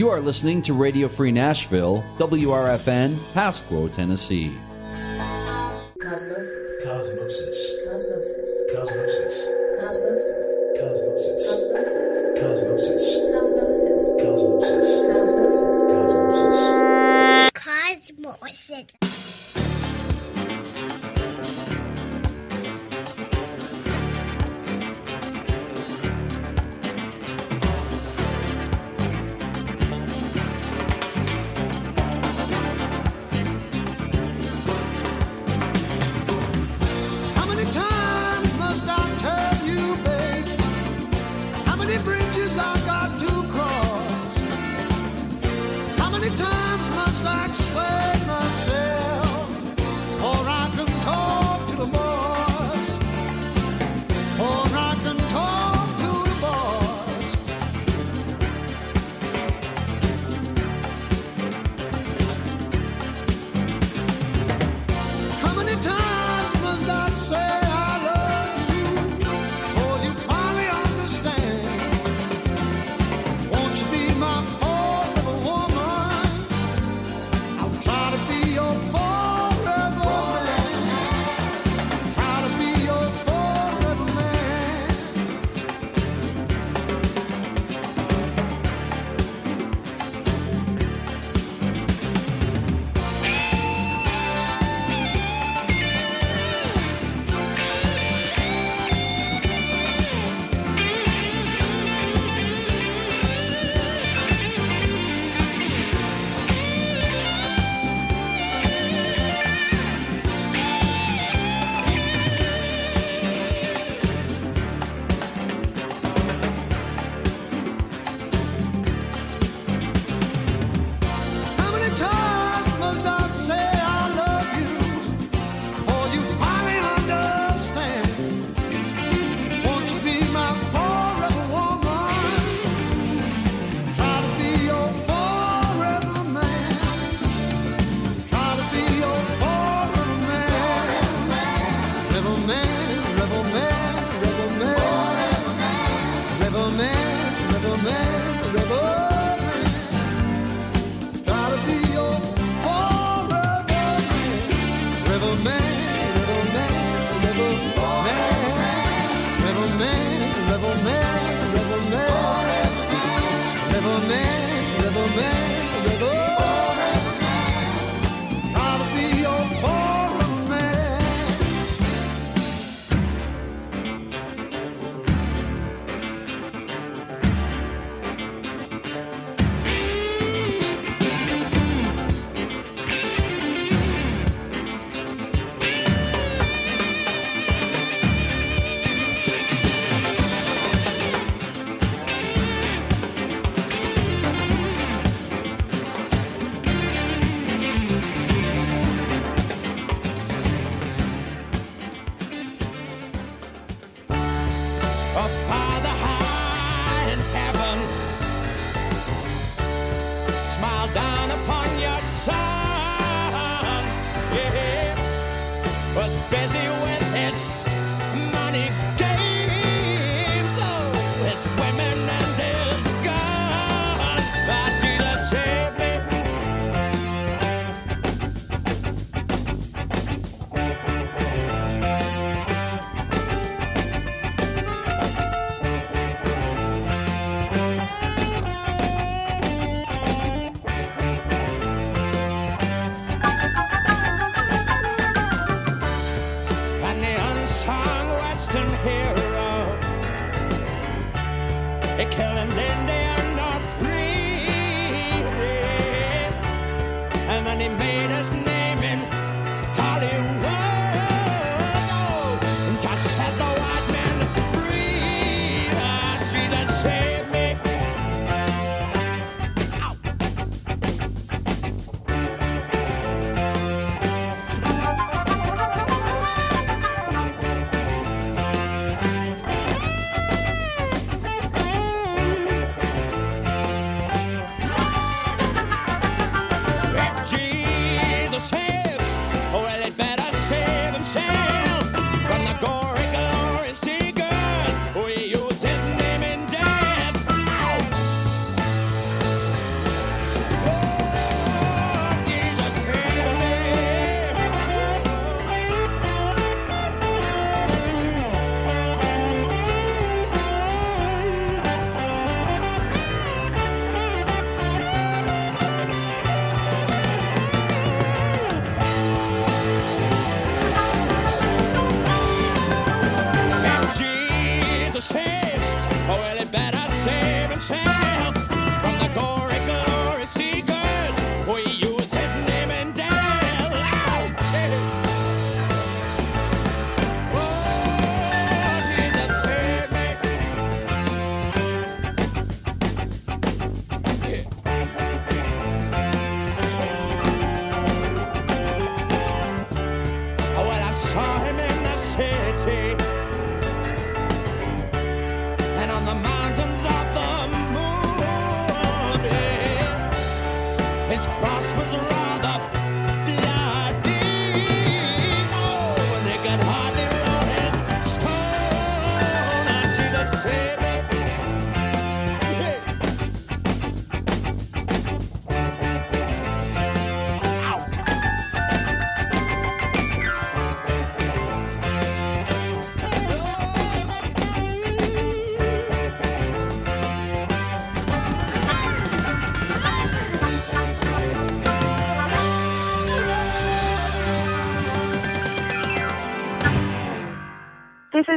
You are listening to Radio Free Nashville, WRFN, Pasquo, Tennessee. Cosmosis. Cosmosis. money.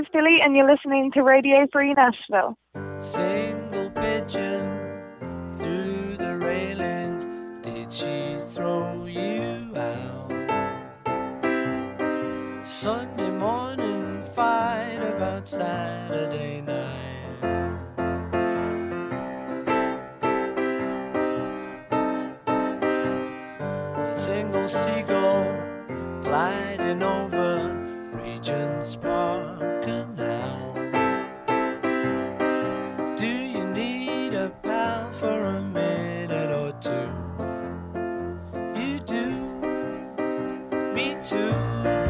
Is Billy, and you're listening to Radio Free Nashville. Me too.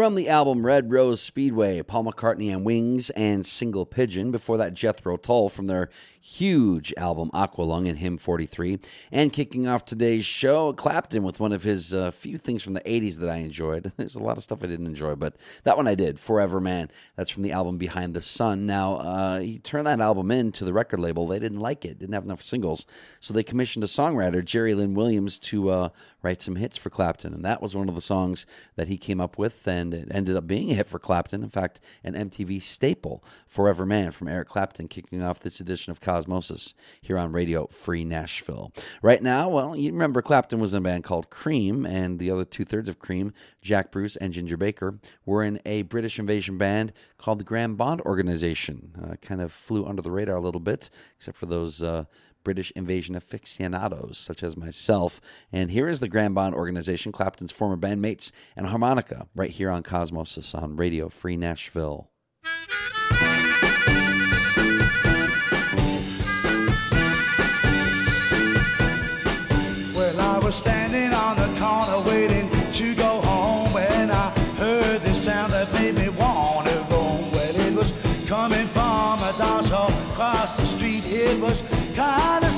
From the album Red Rose Speedway, Paul McCartney and Wings and Single Pigeon. Before that, Jethro Tull from their huge album Aqualung and Hymn 43. And kicking off today's show, Clapton with one of his uh, few things from the 80s that I enjoyed. There's a lot of stuff I didn't enjoy, but that one I did, Forever Man. That's from the album Behind the Sun. Now, uh, he turned that album in to the record label. They didn't like it, didn't have enough singles. So they commissioned a songwriter, Jerry Lynn Williams, to uh, write some hits for Clapton. And that was one of the songs that he came up with, and it ended up being a hit for Clapton. In fact, an MTV staple, Forever Man from Eric Clapton, kicking off this edition of Cosmosis here on Radio Free Nashville. Right now, well, you remember Clapton was in a band called Cream, and the other two thirds of Cream, Jack Bruce and Ginger Baker, were in a British invasion band called the Graham Bond Organization. Uh, kind of flew under the radar a little bit, except for those. Uh, British invasion aficionados such as myself. And here is the Graham Bond Organization, Clapton's former bandmates, and harmonica right here on Cosmosis on Radio Free Nashville. Was standing on the corner waiting to go home when I heard this sound that made me want to go. Well, it was coming from a dance hall across the street. It was kind of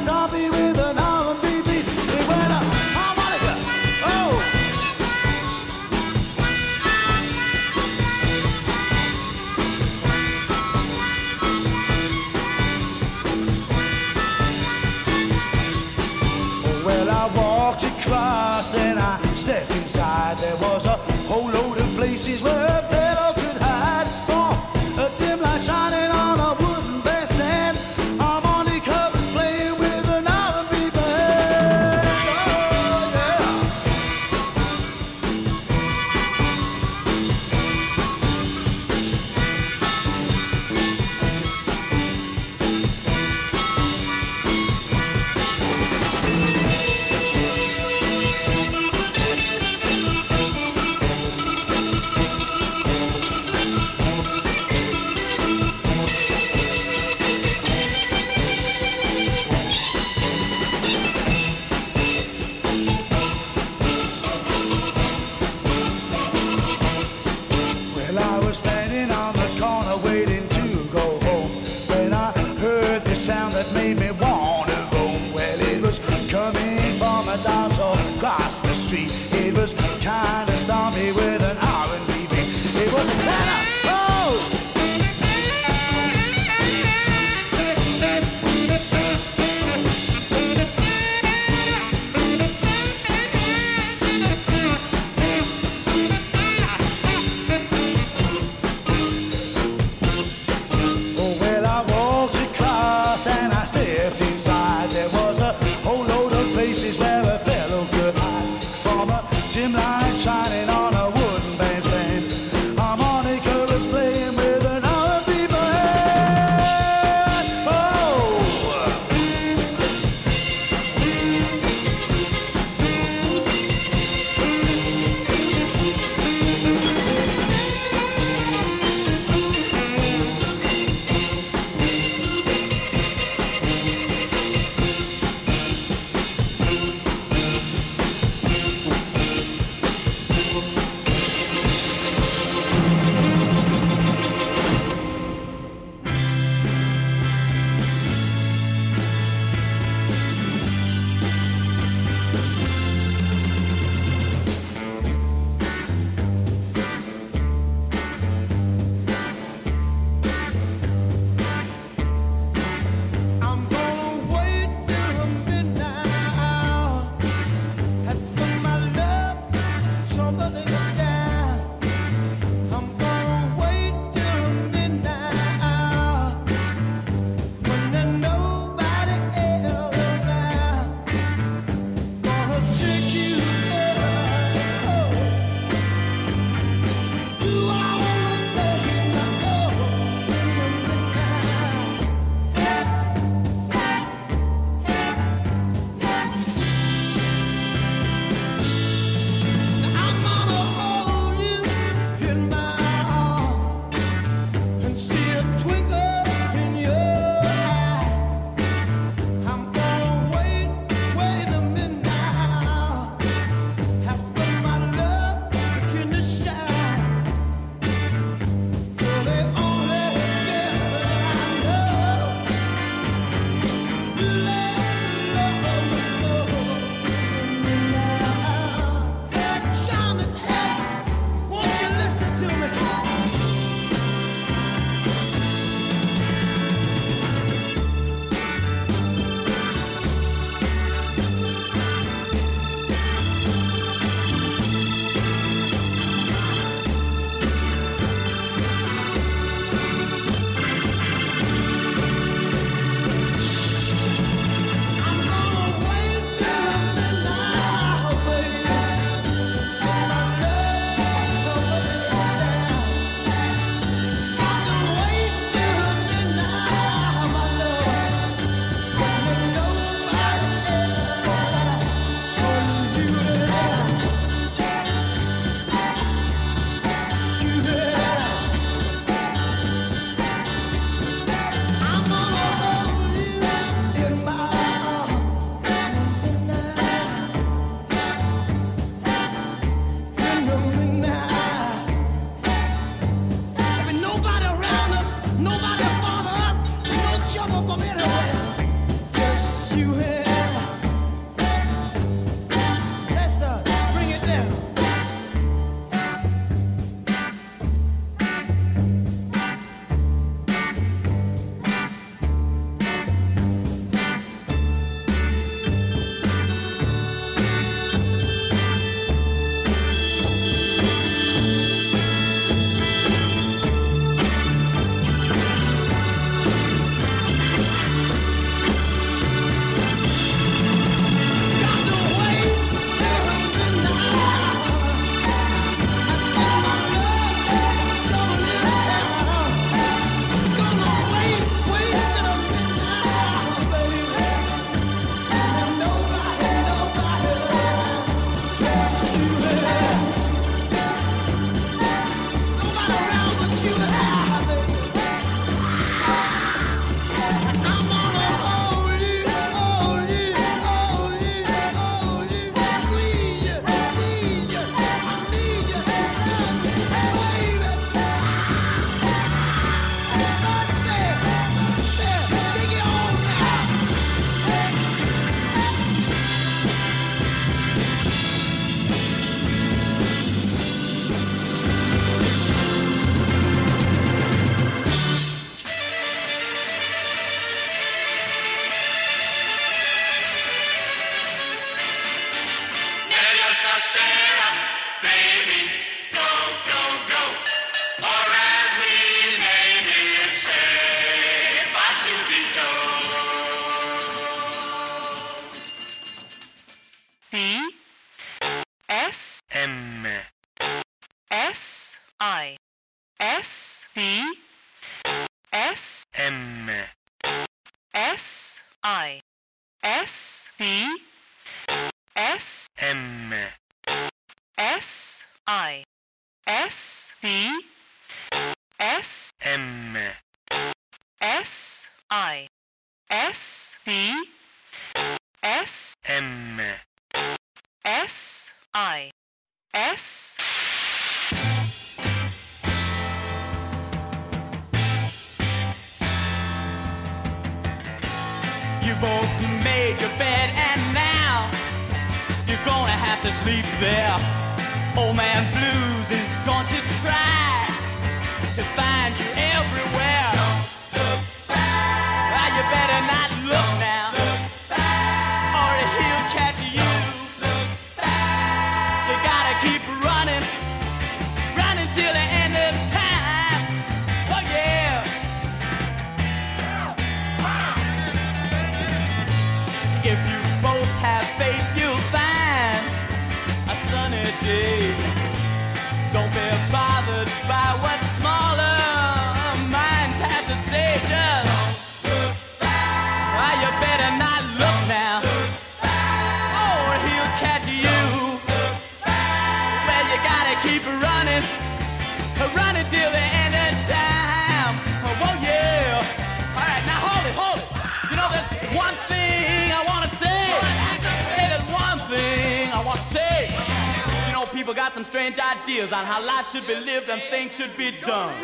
got some strange ideas on how life should be lived and things should be done.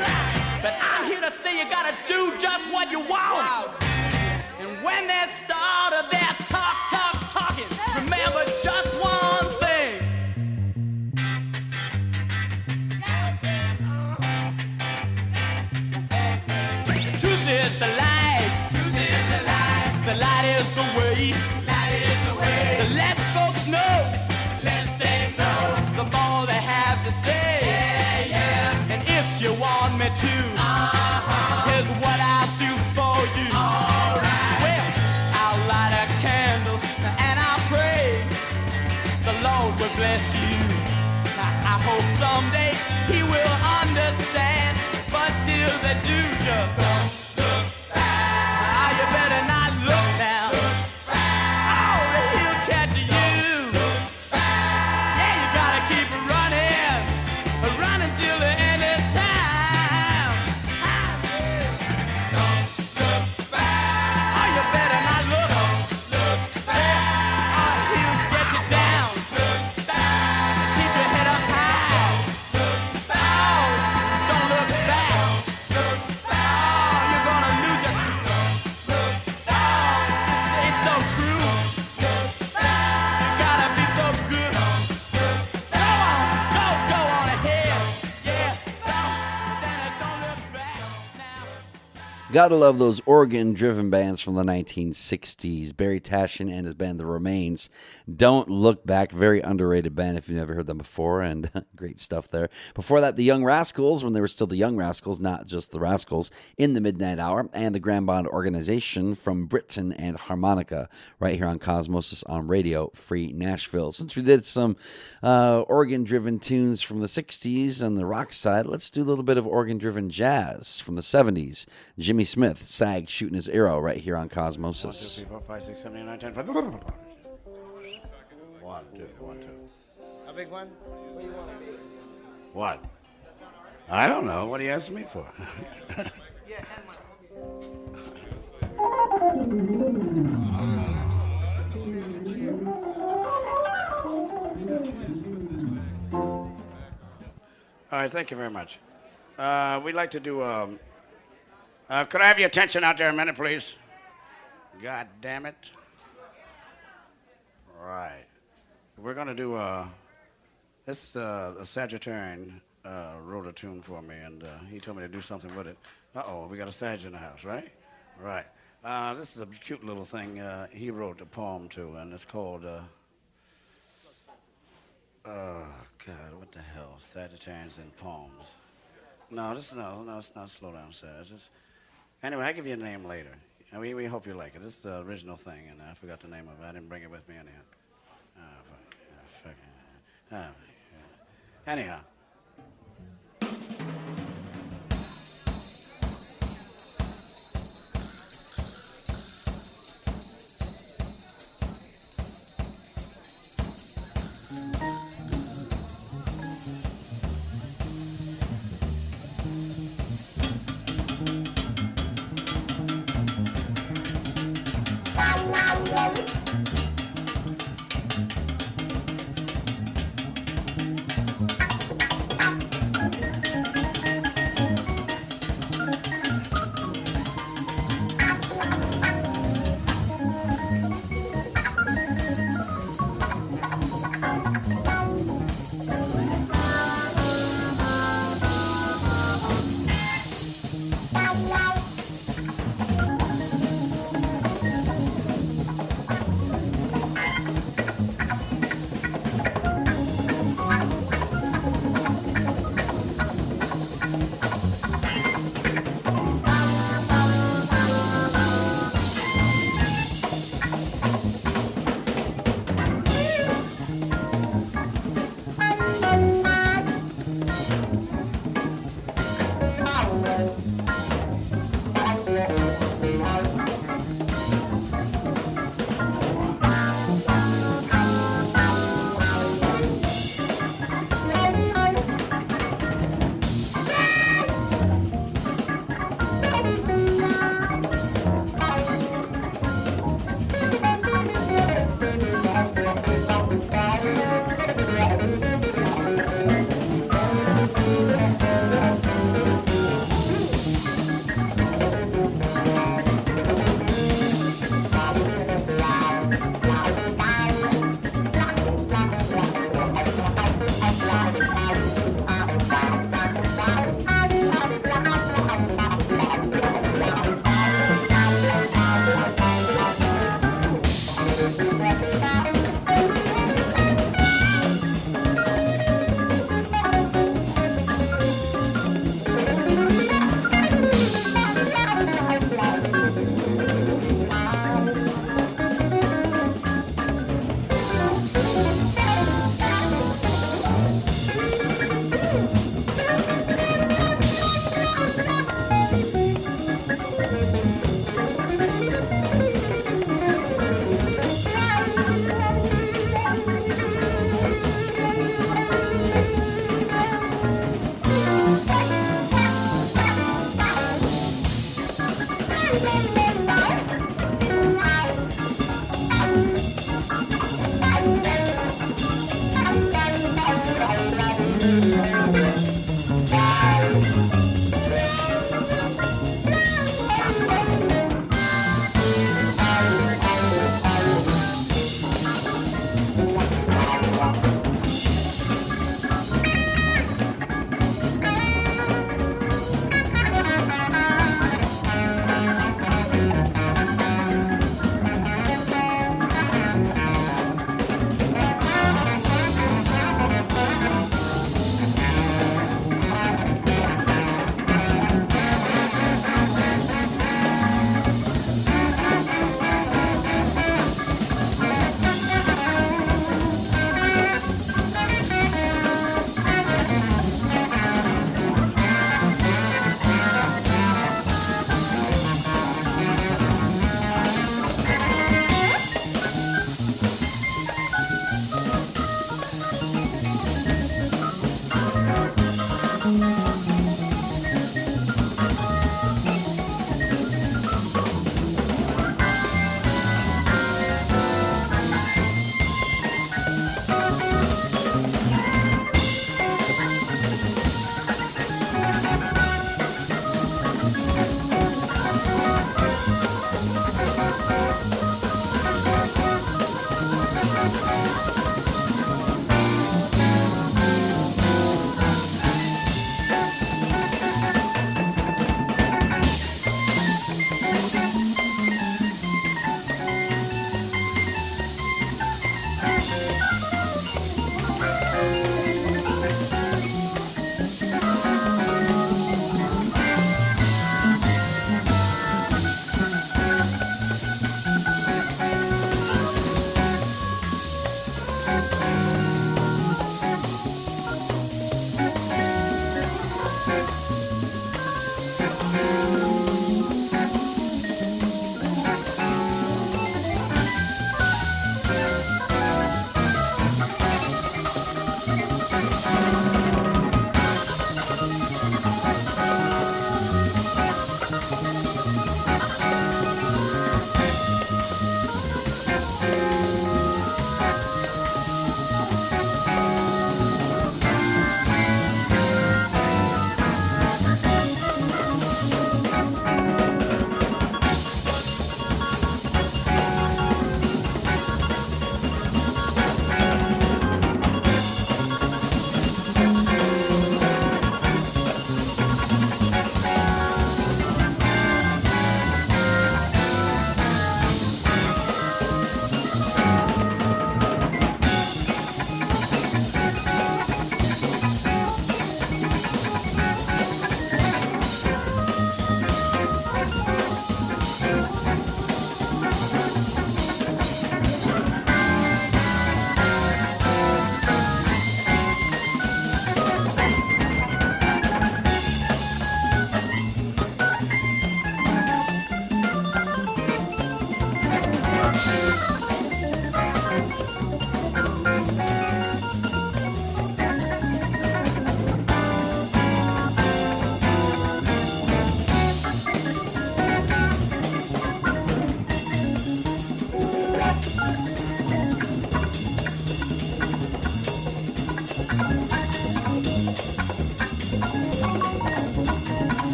But I'm here to say you gotta do just what you want. And when they start talk, Gotta love those organ driven bands from the 1960s. Barry Tashian and his band The Remains. Don't Look Back, very underrated band if you've never heard them before, and great stuff there. Before that, the Young Rascals, when they were still the Young Rascals, not just the Rascals, in the Midnight Hour, and the Graham Bond Organization from Britain and Harmonica, right here on Cosmosis on Radio Free Nashville. Since we did some uh, organ driven tunes from the 60s on the rock side, let's do a little bit of organ driven jazz from the 70s. Jimmy Smith, SAG shooting his arrow right here on Cosmosis. Three, four, five, six, seven, eight, nine, ten, five. One, two, one, two. A big one? What do you want? What? I don't know. What are you asking me for? All right, thank you very much. Uh, we'd like to do. Um, uh, could I have your attention out there a minute, please? God damn it. Right. We're going to do. Uh, this uh, a Sagittarian uh, wrote a tune for me, and uh, he told me to do something with it. Uh oh, we got a Sag in the house, right? Right. Uh, this is a cute little thing uh, he wrote a poem to, and it's called. Oh, God, what the hell? Sagittarians and poems. No, this is no, no, it's not slow down, Sag. It's Anyway, I'll give you a name later. Uh, we, we hope you like it. This is the original thing, and I forgot the name of it. I didn't bring it with me anyhow. Oh, fuck. Oh, fuck. Oh, anyhow.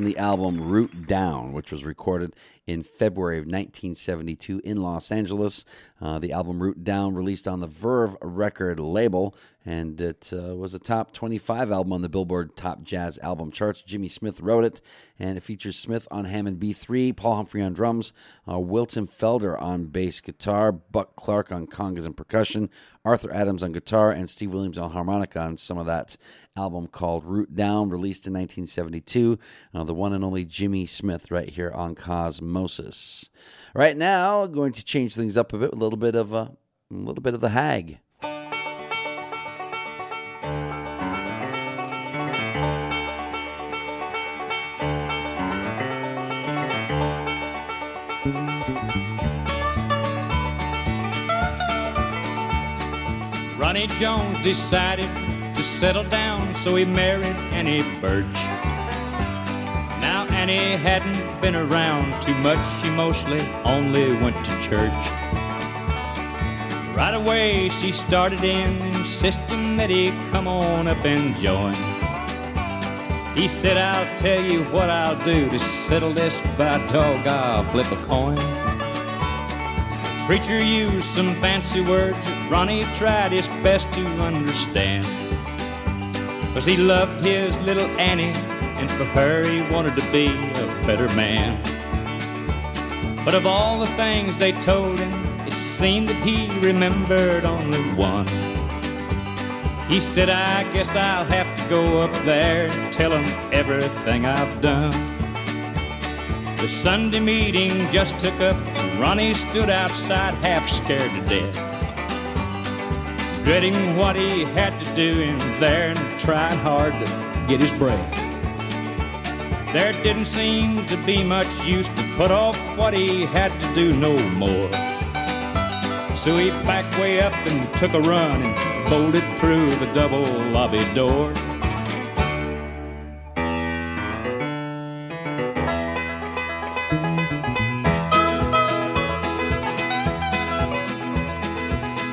From the album Root Down, which was recorded in February of 1972 in Los Angeles. Uh, the album Root Down released on the Verve record label, and it uh, was a top 25 album on the Billboard Top Jazz Album charts. Jimmy Smith wrote it, and it features Smith on Hammond B3, Paul Humphrey on drums, uh, Wilton Felder on bass guitar, Buck Clark on congas and percussion, Arthur Adams on guitar, and Steve Williams on harmonica on some of that album called Root Down, released in 1972. Uh, the one and only Jimmy Smith right here on Cosmosis. Right now, I'm going to change things up a bit, a little bit of a, a little bit of the Hag. Ronnie Jones decided to settle down, so he married Annie Birch. Annie hadn't been around too much, she mostly only went to church. Right away she started in, insisting that he come on up and join. He said, I'll tell you what I'll do to settle this by dog, I'll flip a coin. Preacher used some fancy words that Ronnie tried his best to understand. Cause he loved his little Annie, and for her he wanted to be a better man. But of all the things they told him, it seemed that he remembered only one. He said, I guess I'll have to go up there and tell him everything I've done. The Sunday meeting just took up, and Ronnie stood outside half scared to death. Dreading what he had to do in there and trying hard to get his breath. There didn't seem to be much use to put off what he had to do no more. So he backed way up and took a run and bolted through the double lobby door.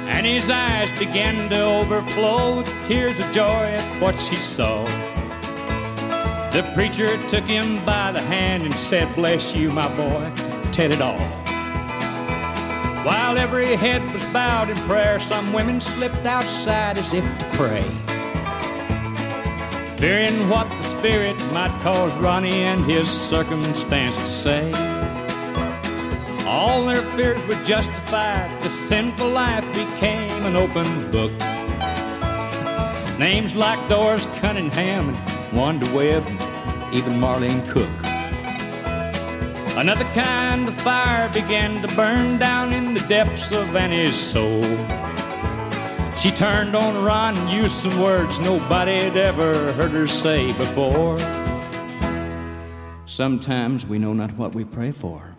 And his eyes began to overflow with tears of joy at what she saw. The preacher took him by the hand and said, Bless you, my boy, tell it all. While every head was bowed in prayer, some women slipped outside as if to pray. Fearing what the Spirit might cause Ronnie and his circumstance to say. All their fears were justified. The sinful life became an open book. Names like Doris Cunningham and Wanda Webb, and even Marlene Cook. Another kind of fire began to burn down in the depths of Annie's soul. She turned on Ron and used some words nobody had ever heard her say before. Sometimes we know not what we pray for.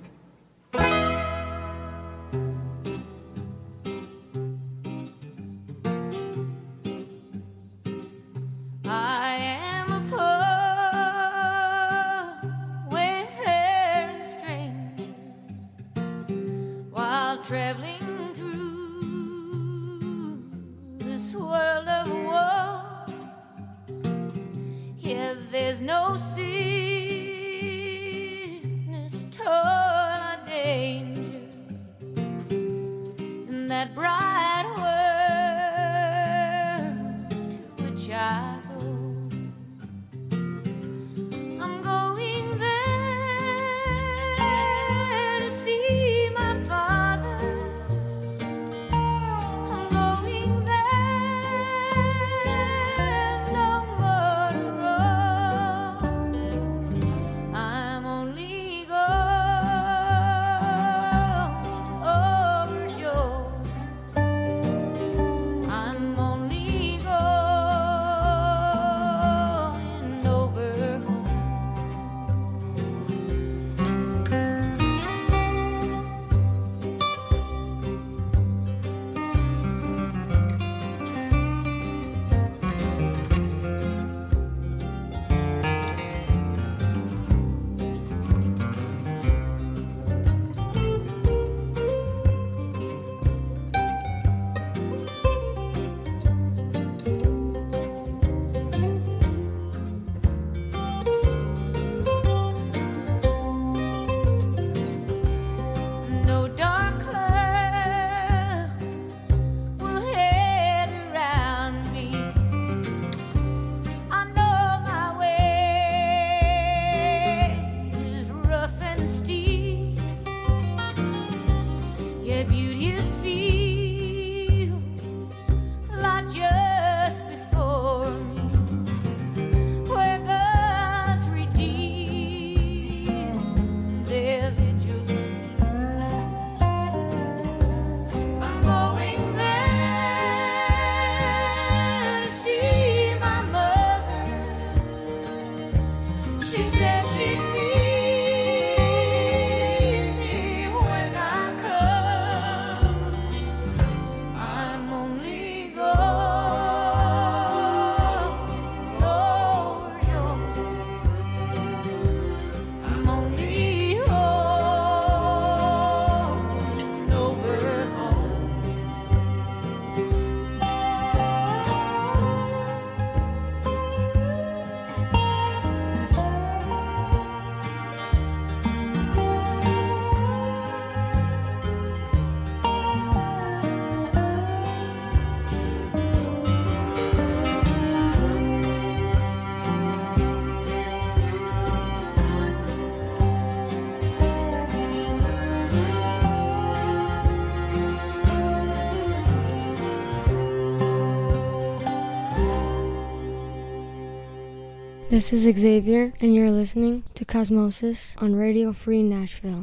This is Xavier, and you're listening to Cosmosis on Radio Free Nashville.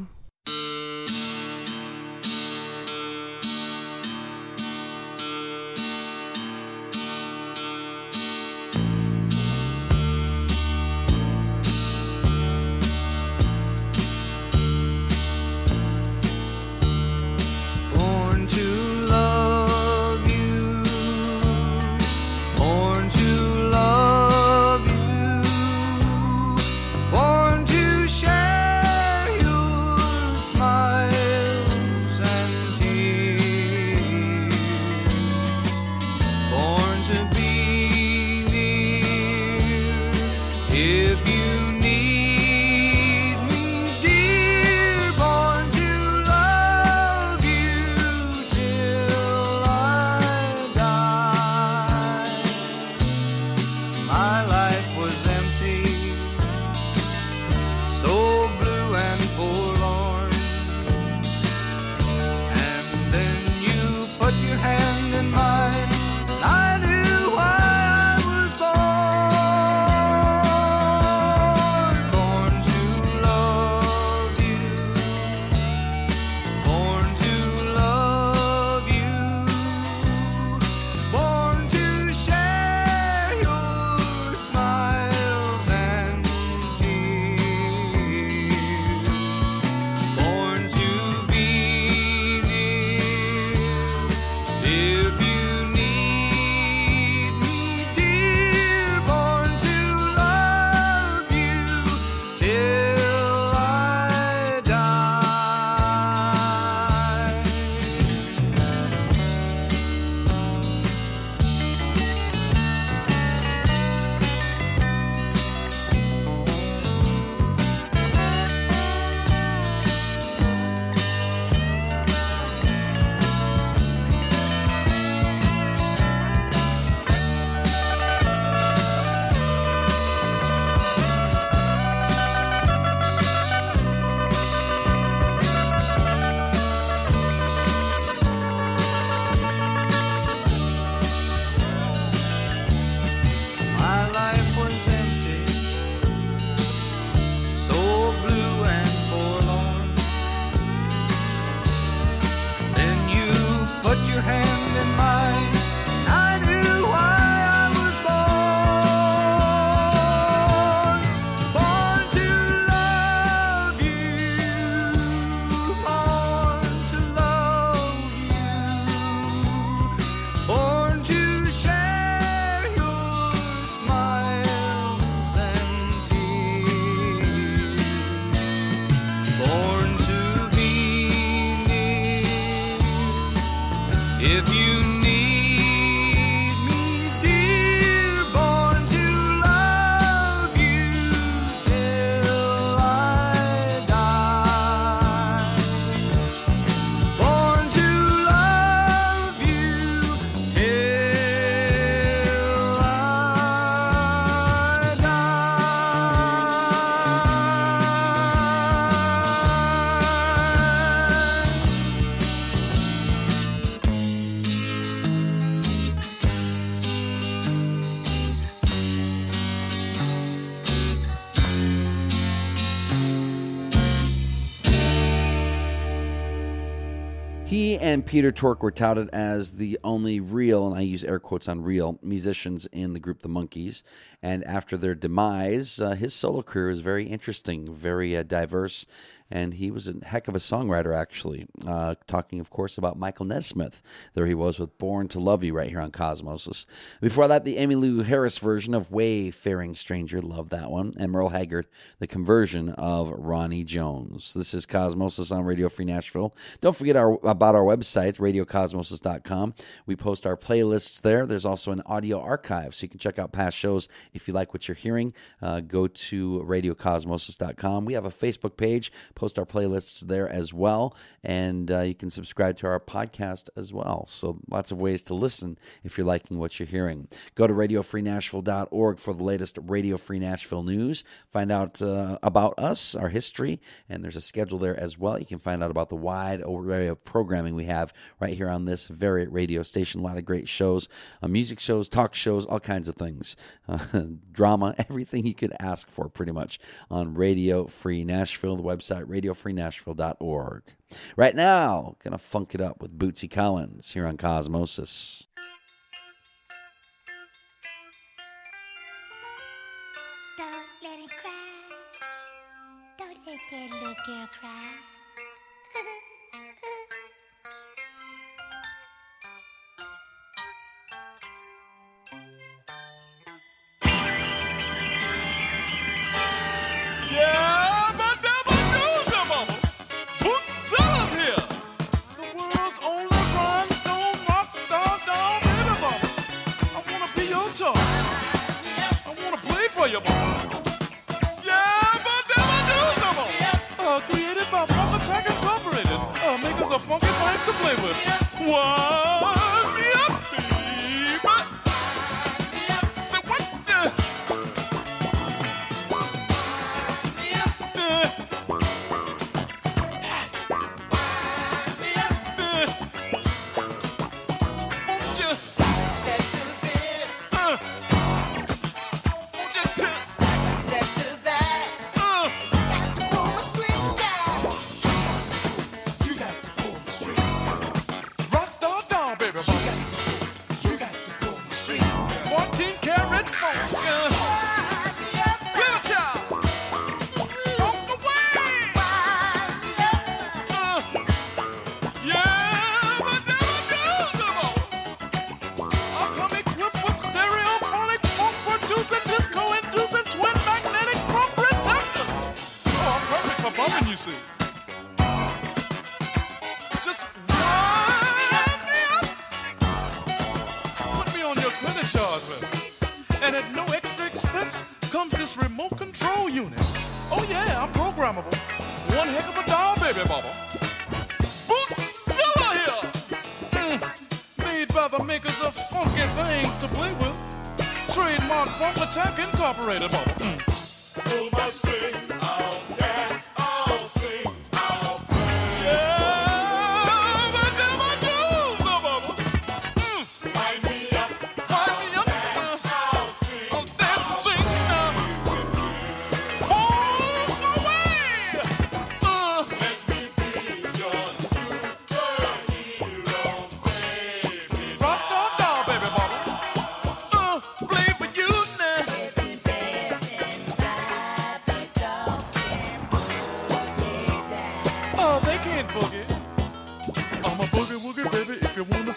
He and Peter Tork were touted as the only real, and I use air quotes on real, musicians in the group The Monkees. And after their demise, uh, his solo career was very interesting, very uh, diverse, and he was a heck of a songwriter, actually. Uh, talking, of course, about Michael Nesmith. There he was with Born to Love You right here on Cosmosis. Before that, the Emmylou Harris version of Wayfaring Stranger, love that one. And Merle Haggard, the conversion of Ronnie Jones. This is Cosmosis on Radio Free Nashville. Don't forget our about our website, radiocosmosis.com. We post our playlists there. There's also an audio archive, so you can check out past shows if you like what you're hearing. Uh, go to radiocosmosis.com. We have a Facebook page post our playlists there as well. And uh, you can subscribe to our podcast as well. So lots of ways to listen if you're liking what you're hearing. Go to radiofreenashville.org for the latest Radio Free Nashville news. Find out uh, about us, our history, and there's a schedule there as well. You can find out about the wide array of programming we have right here on this very radio station. A lot of great shows, uh, music shows, talk shows, all kinds of things, uh, drama, everything you could ask for pretty much on Radio Free Nashville, the website at radiofreenashville.org. Right now, gonna funk it up with Bootsy Collins here on Cosmosis.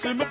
in the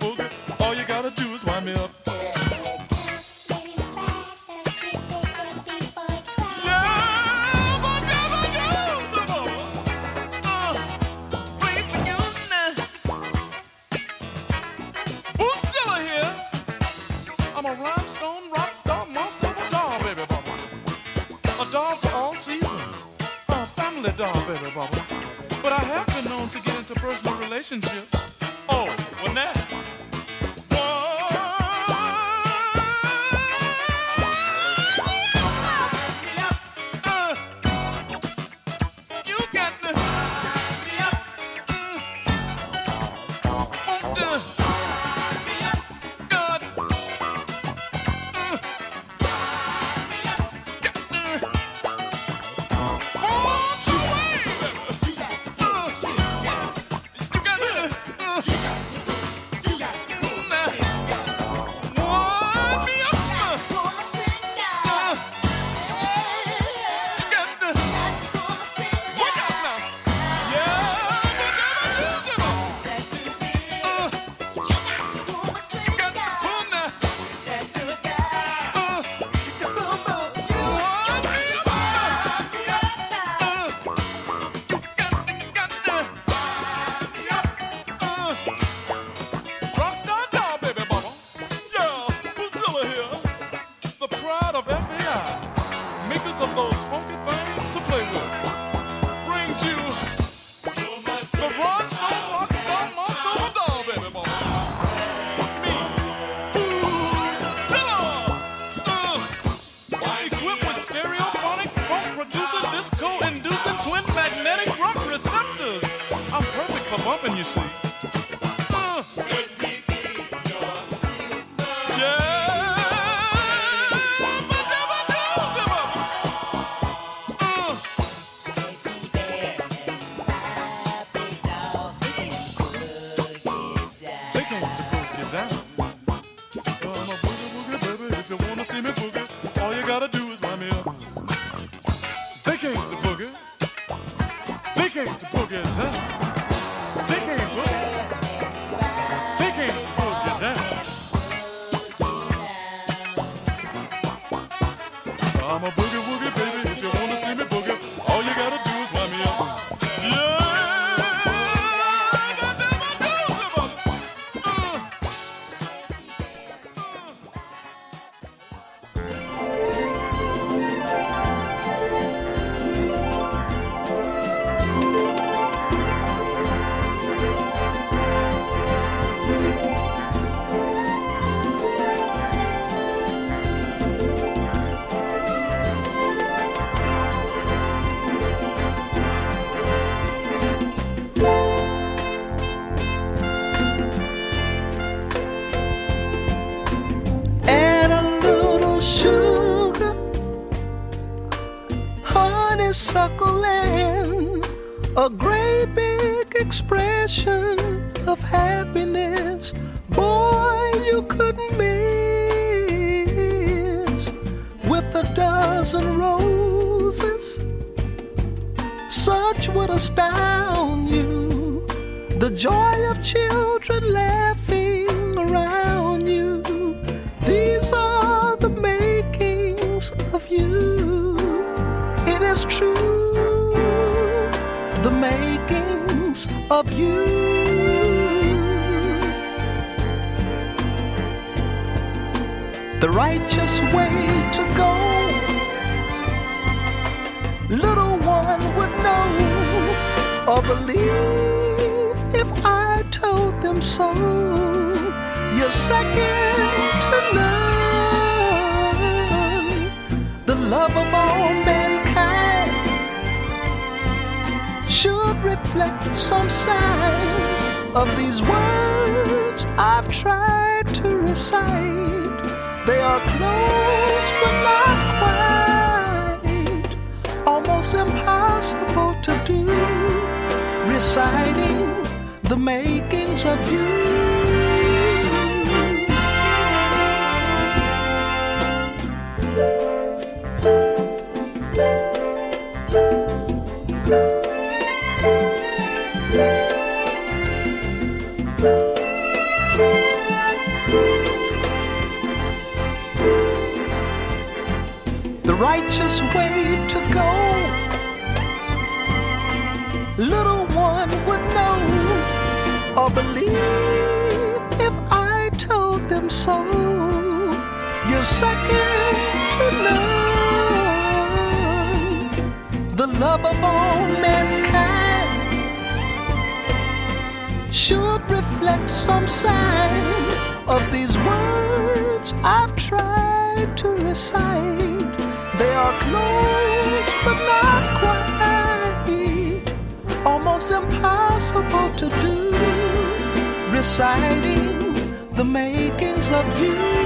honeysuckle, and a great big expression of happiness. Boy, you couldn't miss with a dozen roses. Such would astound you. The joy of children laughing of you. The righteous way to go, little one would know or believe if I told them so. You're second to none, the love of all mankind should reflect some sign of these words I've tried to recite. They are close but not quite, almost impossible to do. Reciting the makings of you. Of these words I've tried to recite. They are close but not quite, almost impossible to do. Reciting the makings of you.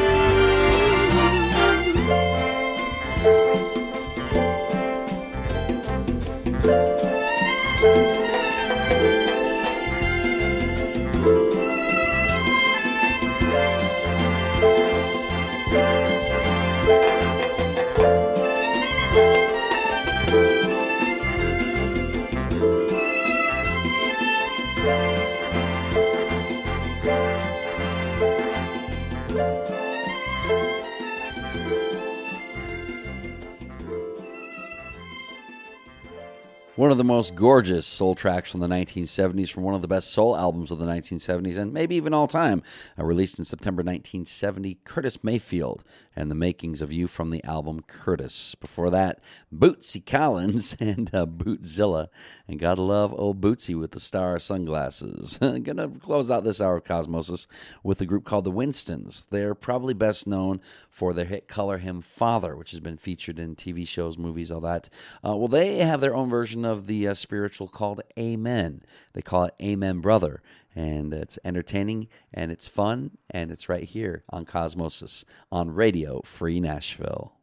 Most gorgeous soul tracks from the 1970s, from one of the best soul albums of the 1970s, and maybe even all time, uh, released in September 1970, Curtis Mayfield and the makings of you from the album Curtis. Before that, Bootsy Collins and uh, Bootzilla, and gotta love old Bootsy with the star sunglasses. Gonna close out this hour of Cosmosis with a group called the Winstons. They're probably best known for their hit Color Him Father, which has been featured in TV shows, movies, all that. Uh, well, they have their own version of the uh, spiritual called Amen. They call it Amen Brother. And it's entertaining and it's fun, and it's right here on Cosmosis on Radio Free Nashville.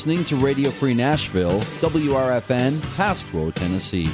Listening to Radio Free Nashville, WRFN, Pasquo, Tennessee.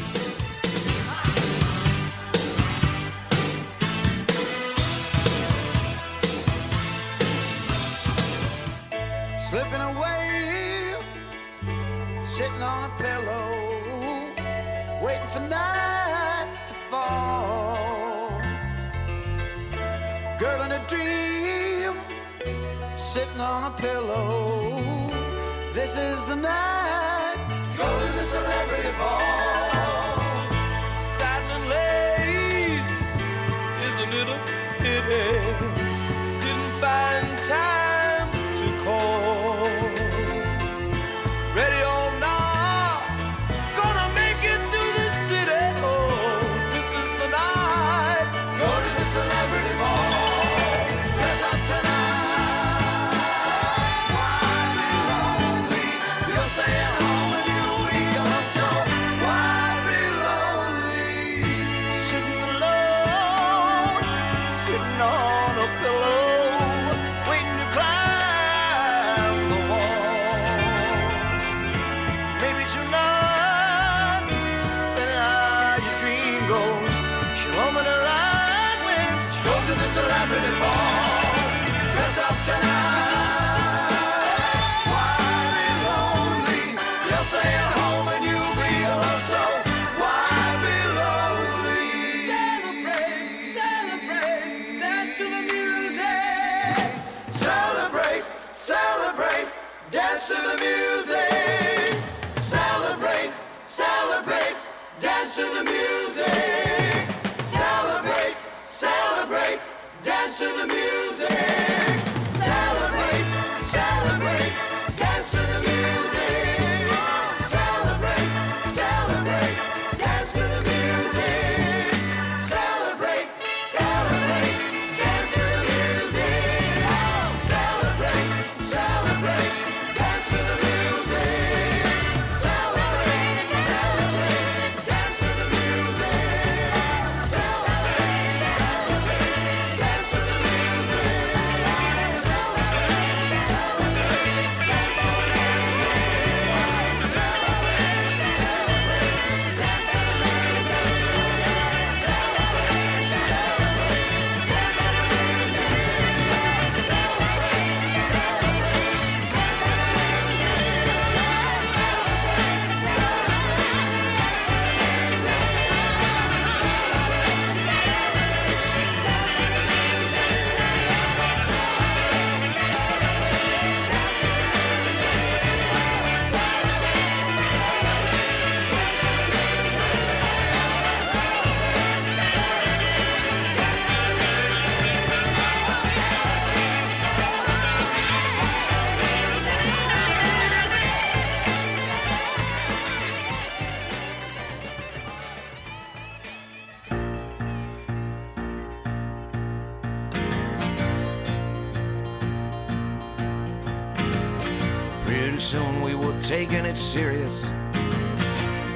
Serious.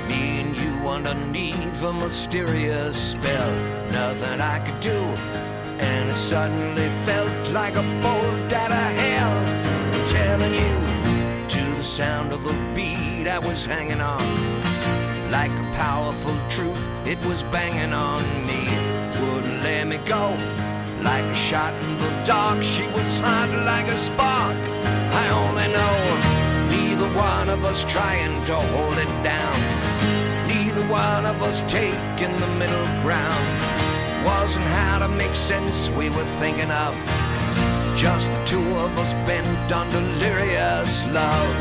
Me and you underneath a mysterious spell. Nothing I could do, and it suddenly felt like a bolt out of hell. Telling you to the sound of the beat I was hanging on. Like a powerful truth, it was banging on me. Wouldn't let me go. Like a shot in the dark, she was hot like a spark. I only know one of us trying to hold it down. Neither one of us taking the middle ground. Wasn't how to make sense we were thinking of. Just the two of us bent on delirious love.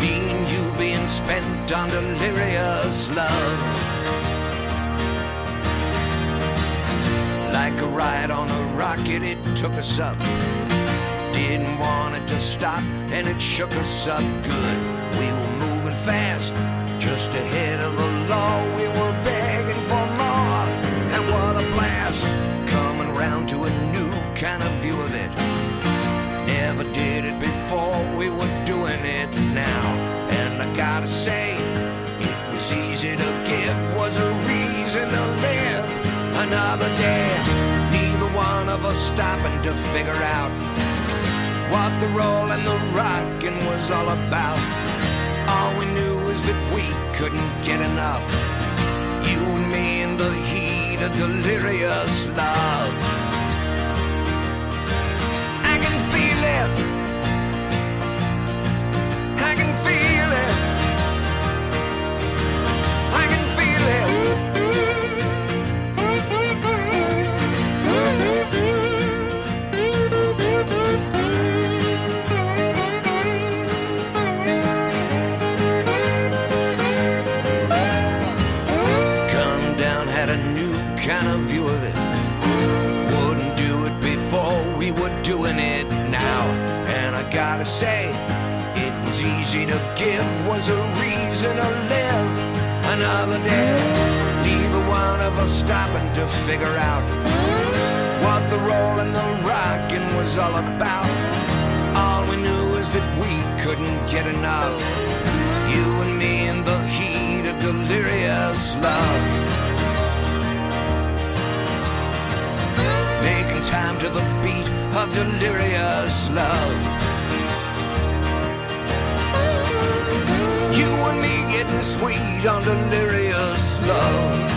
Me and you being spent on delirious love. Like a ride on a rocket, it took us up. Didn't want it to stop, and it shook us up good. We were moving fast, just ahead of the law. We were begging for more, and what a blast! Coming round to a new kind of view of it. Never did it before, we were doing it now. And I gotta say, it was easy to give, was a reason to live another day. Neither one of us stopping to figure out what the roll and the rockin' was all about. All we knew was that we couldn't get enough. You and me in the heat of delirious love. I can feel it. Give, was a reason to live another day. Neither one of us stopping to figure out what the roll and the rockin' was all about. All we knew is that we couldn't get enough. You and me in the heat of delirious love. Making time to the beat of delirious love. Sweet on delirious love.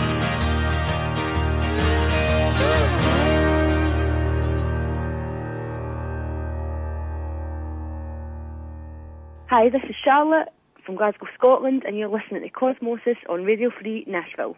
Hi, this is Charlotte from Glasgow, Scotland, and you're listening to Cosmosis on Radio Free Nashville.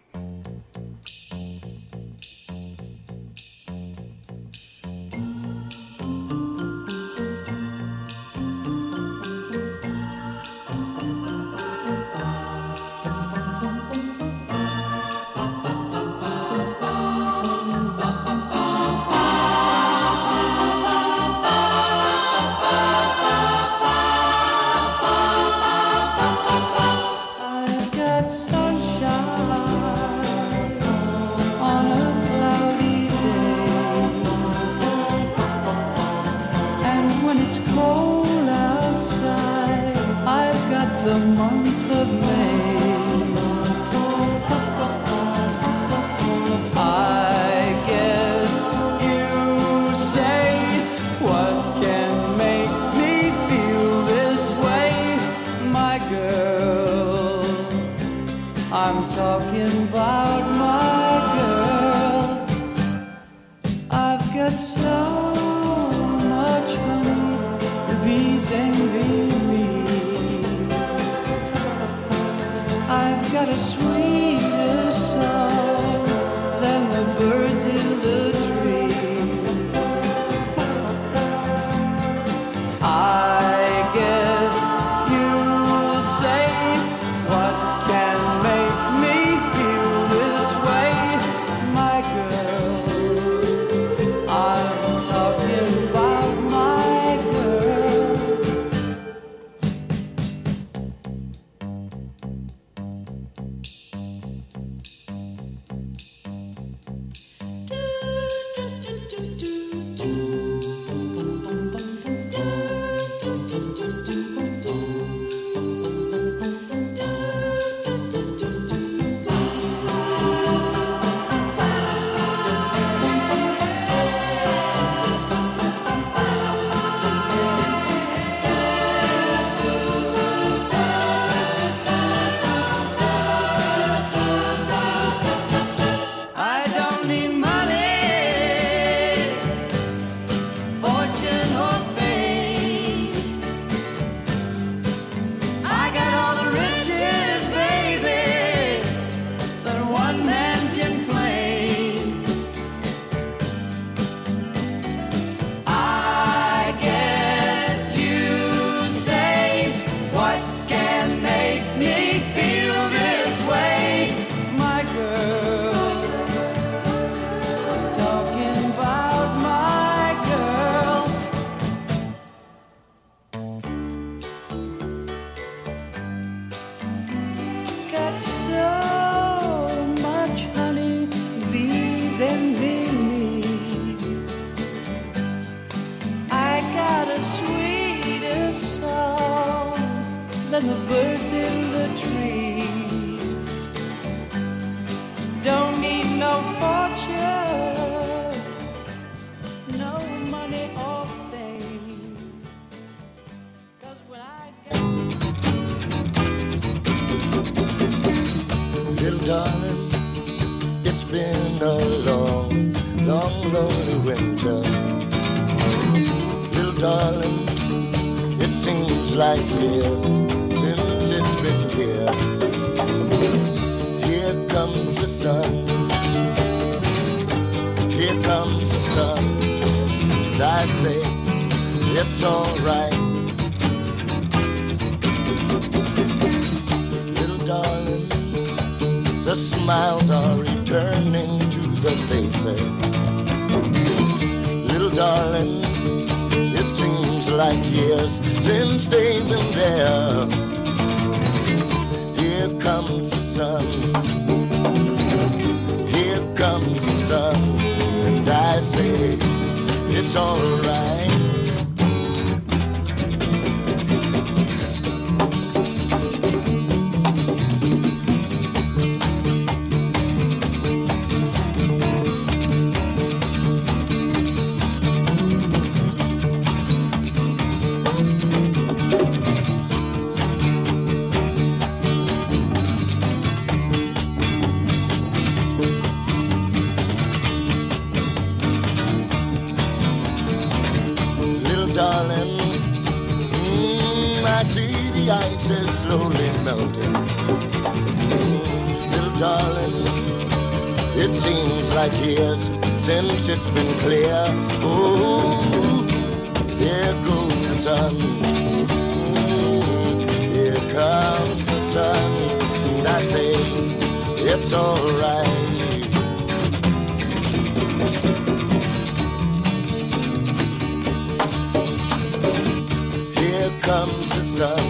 Comes the sun,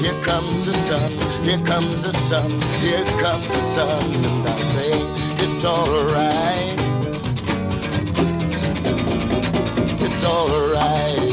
here comes the sun, here comes the sun, here comes the sun, and I say it's alright. It's alright.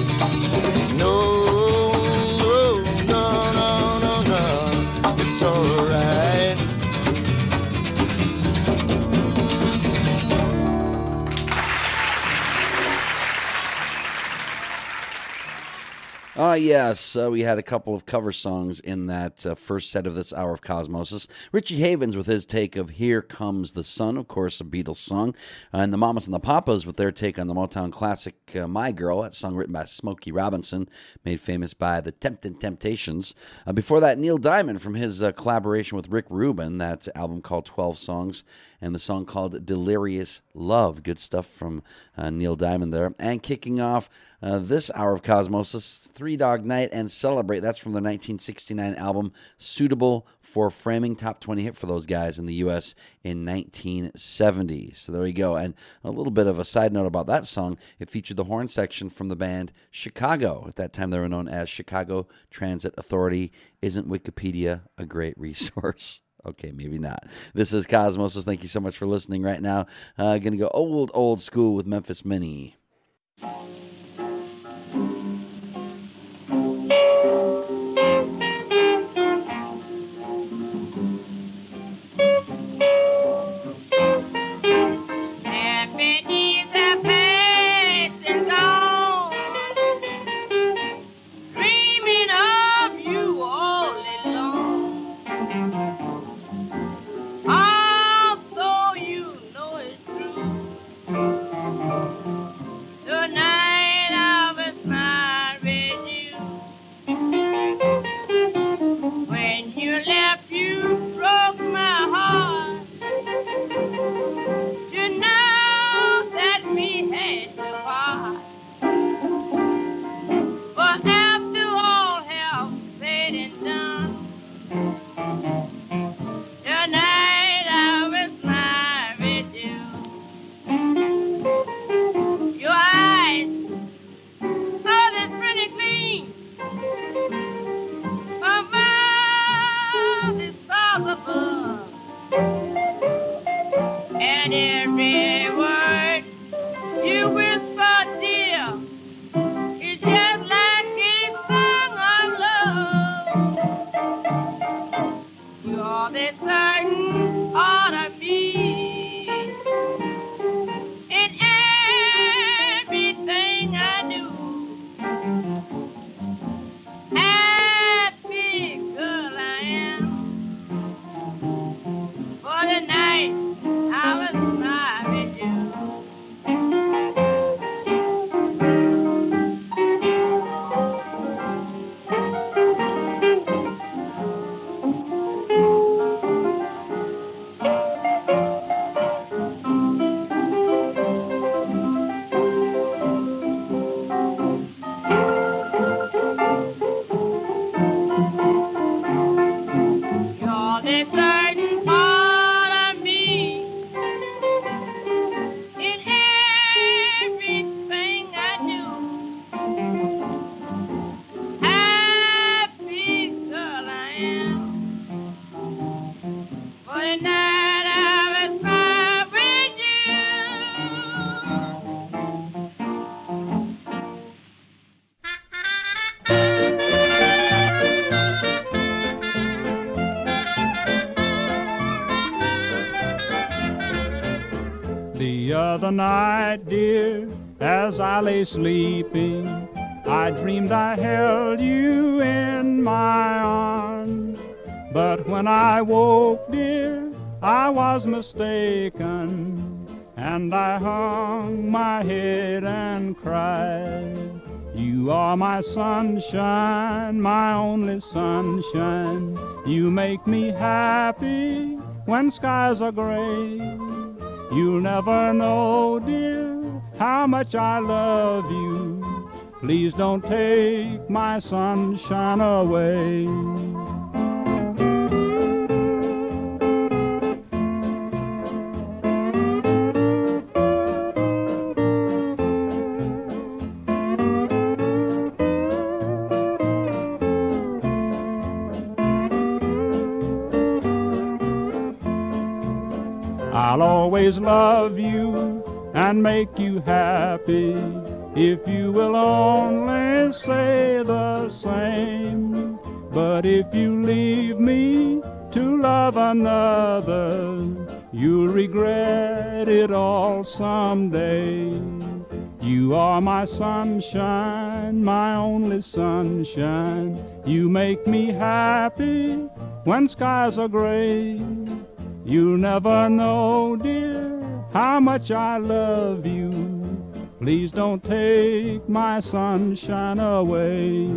Ah, yes. Uh, we had a couple of cover songs in that uh, first set of this hour of Cosmosis. Richie Havens with his take of Here Comes the Sun, of course, a Beatles song. and the Mamas and the Papas with their take on the Motown classic uh, My Girl, that song written by Smokey Robinson, made famous by the Temptin' Temptations. Uh, before that, Neil Diamond from his uh, collaboration with Rick Rubin, that album called 12 Songs, and the song called Delirious Love. Good stuff from uh, Neil Diamond there. And kicking off uh, this hour of Cosmosis, Three Dog Night and Celebrate. That's from their 1969 album, Suitable for Framing Top 20 hit for those guys in the U.S. in 1970. So there you go. And a little bit of a side note about that song it featured the horn section from the band Chicago. At that time, they were known as Chicago Transit Authority. Isn't Wikipedia a great resource? Okay, maybe not. This is Cosmosis. Thank you so much for listening right now. Uh, gonna go old, old school with Memphis Minnie. Night, dear, as I lay sleeping, I dreamed I held you in my arms. But when I woke, dear, I was mistaken, and I hung my head and cried. You are my sunshine, my only sunshine. You make me happy when skies are gray. You'll never know, dear, how much I love you. Please don't take my sunshine away. Love you and make you happy if you will only say the same. But if you leave me to love another, you'll regret it all someday. You are my sunshine, my only sunshine. You make me happy when skies are gray. You'll never know, dear, how much I love you. Please don't take my sunshine away.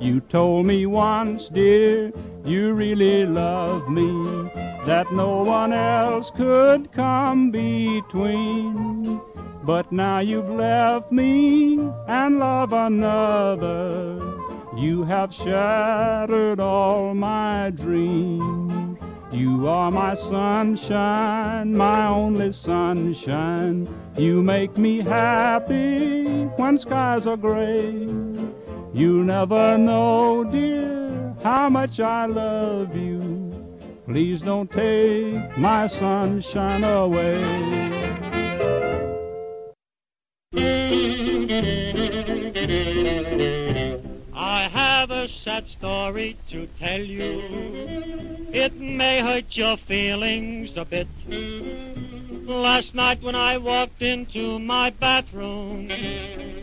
You told me once, dear, you really love me, that no one else could come between. But now you've left me and love another. You have shattered all my dreams. You are my sunshine, my only sunshine. You make me happy when skies are gray. You'll never know, dear, how much I love you. Please don't take my sunshine away. I have a sad story to tell you. It may hurt your feelings a bit. Last night when I walked into my bathroom,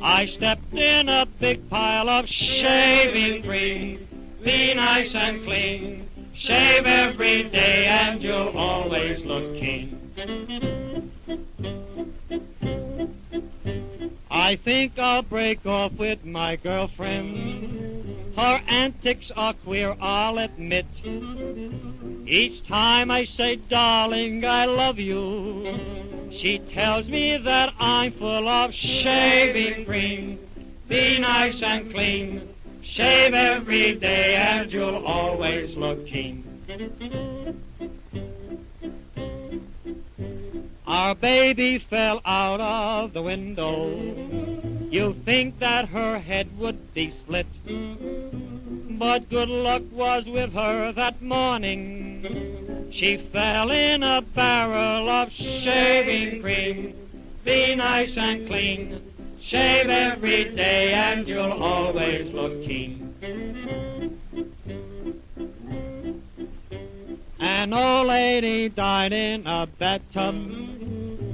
I stepped in a big pile of shaving cream. Be nice and clean. Shave every day and you'll always look keen. I think I'll break off with my girlfriend. Her antics are queer, I'll admit. Each time I say, darling, I love you, she tells me that I'm full of shaving cream. Be nice and clean. Shave every day and you'll always look keen. Our baby fell out of the window. You think that her head would be split. But good luck was with her that morning. She fell in a barrel of shaving cream. Be nice and clean. Shave every day and you'll always look keen. An old lady died in a bathtub.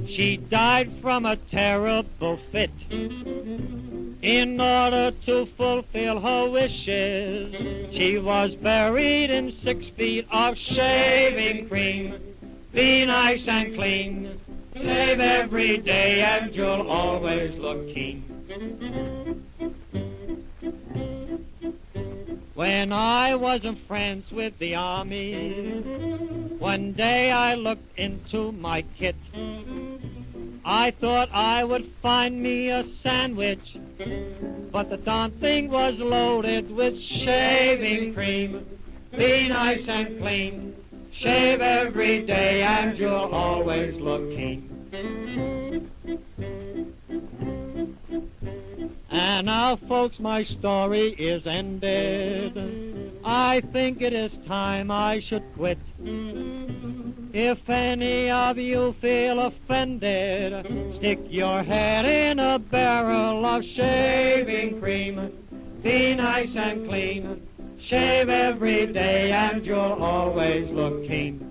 She died from a terrible fit. In order to fulfill her wishes, she was buried in six feet of shaving cream. Be nice and clean. Shave every day and you'll always look keen. When I was in France with the army, one day I looked into my kit. I thought I would find me a sandwich, but the darn thing was loaded with shaving cream. Be nice and clean. Shave every day and you'll always look keen. And now, folks, my story is ended. I think it is time I should quit. If any of you feel offended, stick your head in a barrel of shaving cream. Be nice and clean. Shave every day and you'll always look keen.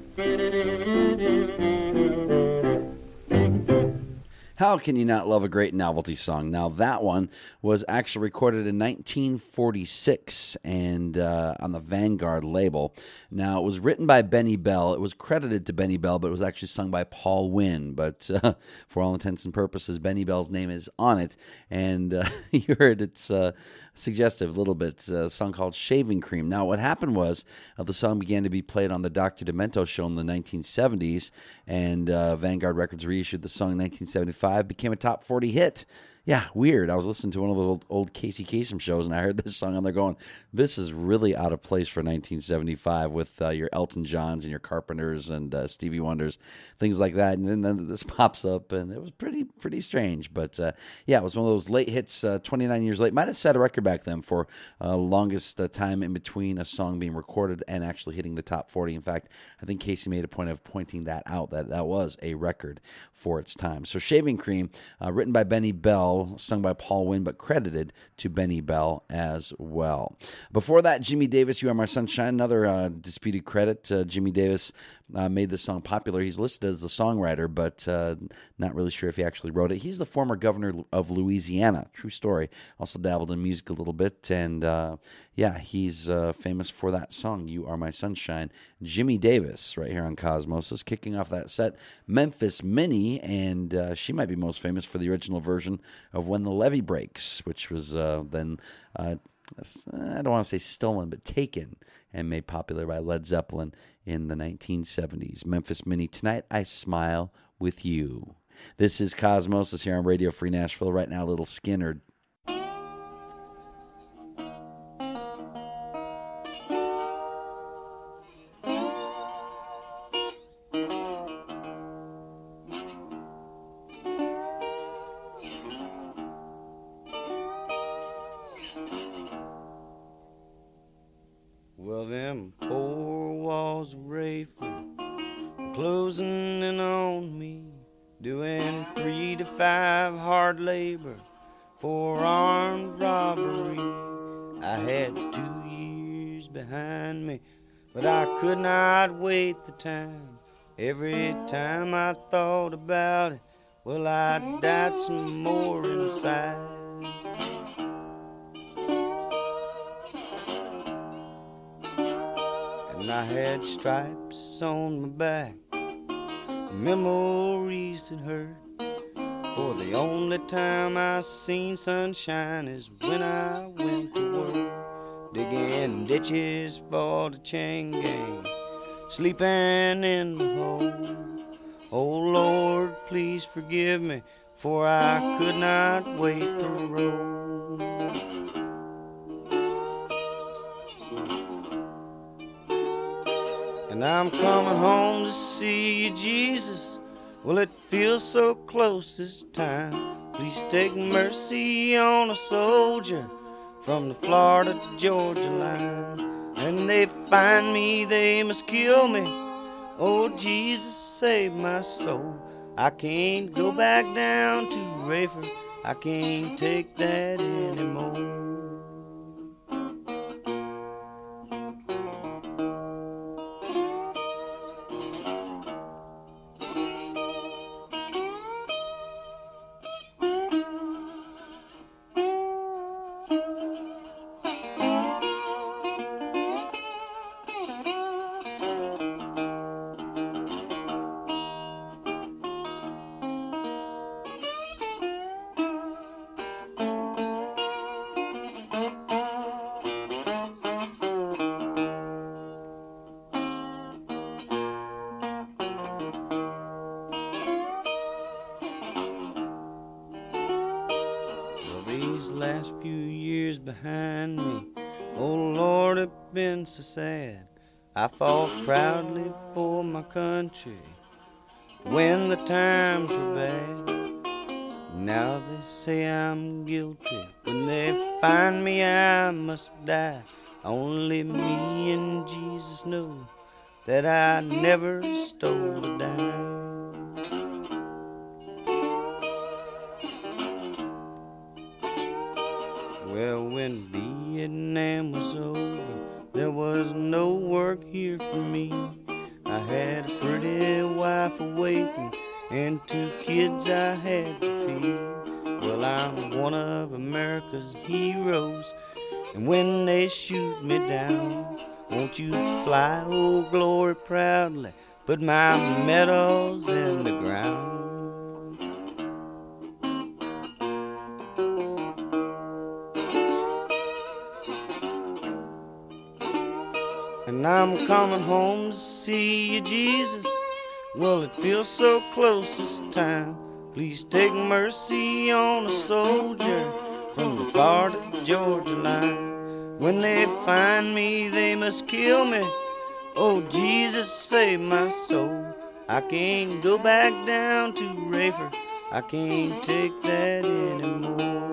How can you not love a great novelty song? Now, that one was actually recorded in 1946 and uh, on the Vanguard label. Now, it was written by Benny Bell. It was credited to Benny Bell, but it was actually sung by Paul Wynn. But uh, for all intents and purposes, Benny Bell's name is on it. And uh, you heard it's uh, suggestive a little bit. A song called Shaving Cream. Now, what happened was uh, the song began to be played on the Dr. Demento show in the 1970s, and uh, Vanguard Records reissued the song in 1975, became a top 40 hit. Yeah, weird. I was listening to one of those old, old Casey Kasem shows, and I heard this song on there going, "This is really out of place for 1975 with uh, your Elton Johns and your Carpenters and uh, Stevie Wonders, things like that." And then, then this pops up, and it was pretty pretty strange. But uh, yeah, it was one of those late hits. Uh, 29 years late, might have set a record back then for uh, longest uh, time in between a song being recorded and actually hitting the top 40. In fact, I think Casey made a point of pointing that out that that was a record for its time. So, Shaving Cream, written by Benny Bell, sung by Paul Wynn, but credited to Benny Bell as well. Before that, Jimmy Davis, You Are My Sunshine, another uh, disputed credit. Uh, Jimmy Davis uh, made this song popular. He's listed as the songwriter, but uh, not really sure if he actually wrote it. He's the former governor of Louisiana. True story. Also dabbled in music a little bit, and uh, yeah, he's uh, famous for that song, You Are My Sunshine. Jimmy Davis, right here on Cosmosis kicking off that set. Memphis Minnie, and she might be most famous for the original version of When the Levee Breaks, which was uh, then, uh, I don't want to say stolen, but taken and made popular by Led Zeppelin in the 1970s. Memphis Minnie, Tonight I Smile with You. This is Cosmosis here on Radio Free Nashville. Right now, Little Skinner Died some more inside. And I had stripes on my back, memories that hurt. For the only time I seen sunshine is when I went to work, digging ditches for the chain gang, sleeping in the hole. Oh Lord, please forgive me, for I could not wait to roll. And I'm coming home to see you, Jesus. Well, it feels so close this time. Please take mercy on a soldier from the Florida Georgia line. And they find me, they must kill me. Oh, Jesus, save my soul. I can't go back down to Raiford. I can't take that anymore. I fought proudly for my country when the times were bad. Now they say I'm guilty. When they find me, I must die. Only me and Jesus know that I never stole a dime. Well, when Vietnam was over, there was no work here for me. I had a pretty wife awaiting and two kids I had to feed. Well, I'm one of America's heroes, and when they shoot me down, won't you fly, oh glory, proudly, put my medals in the ground. And I'm coming home to see you, Jesus. Well, it feels so close this time. Please take mercy on a soldier from the Florida Georgia line. When they find me, they must kill me. Oh, Jesus, save my soul. I can't go back down to Raiford. I can't take that anymore.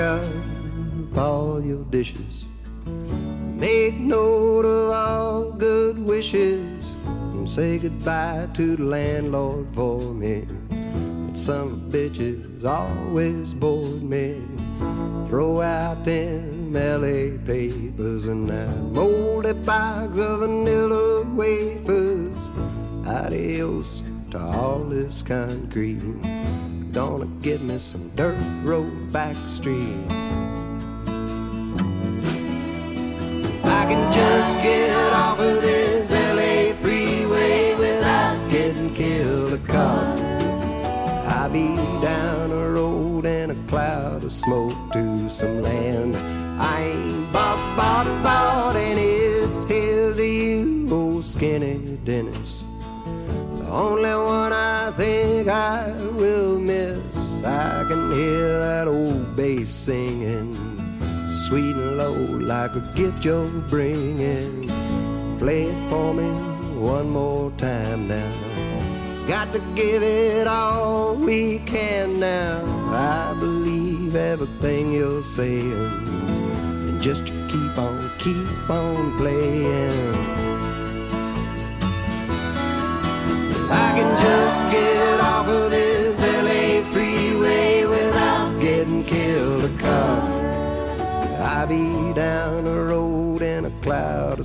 Up all your dishes. Make note of all good wishes and say goodbye to the landlord for me. That some bitches always bored me. Throw out them LA papers and that moldy bags of vanilla wafers. Adios to all this concrete. Gonna get me some dirt road back street. Like a gift you're bringing. Play it for me one more time now. Got to give it all we can now. I believe everything you're saying, and just keep on, keep on playing. I can just get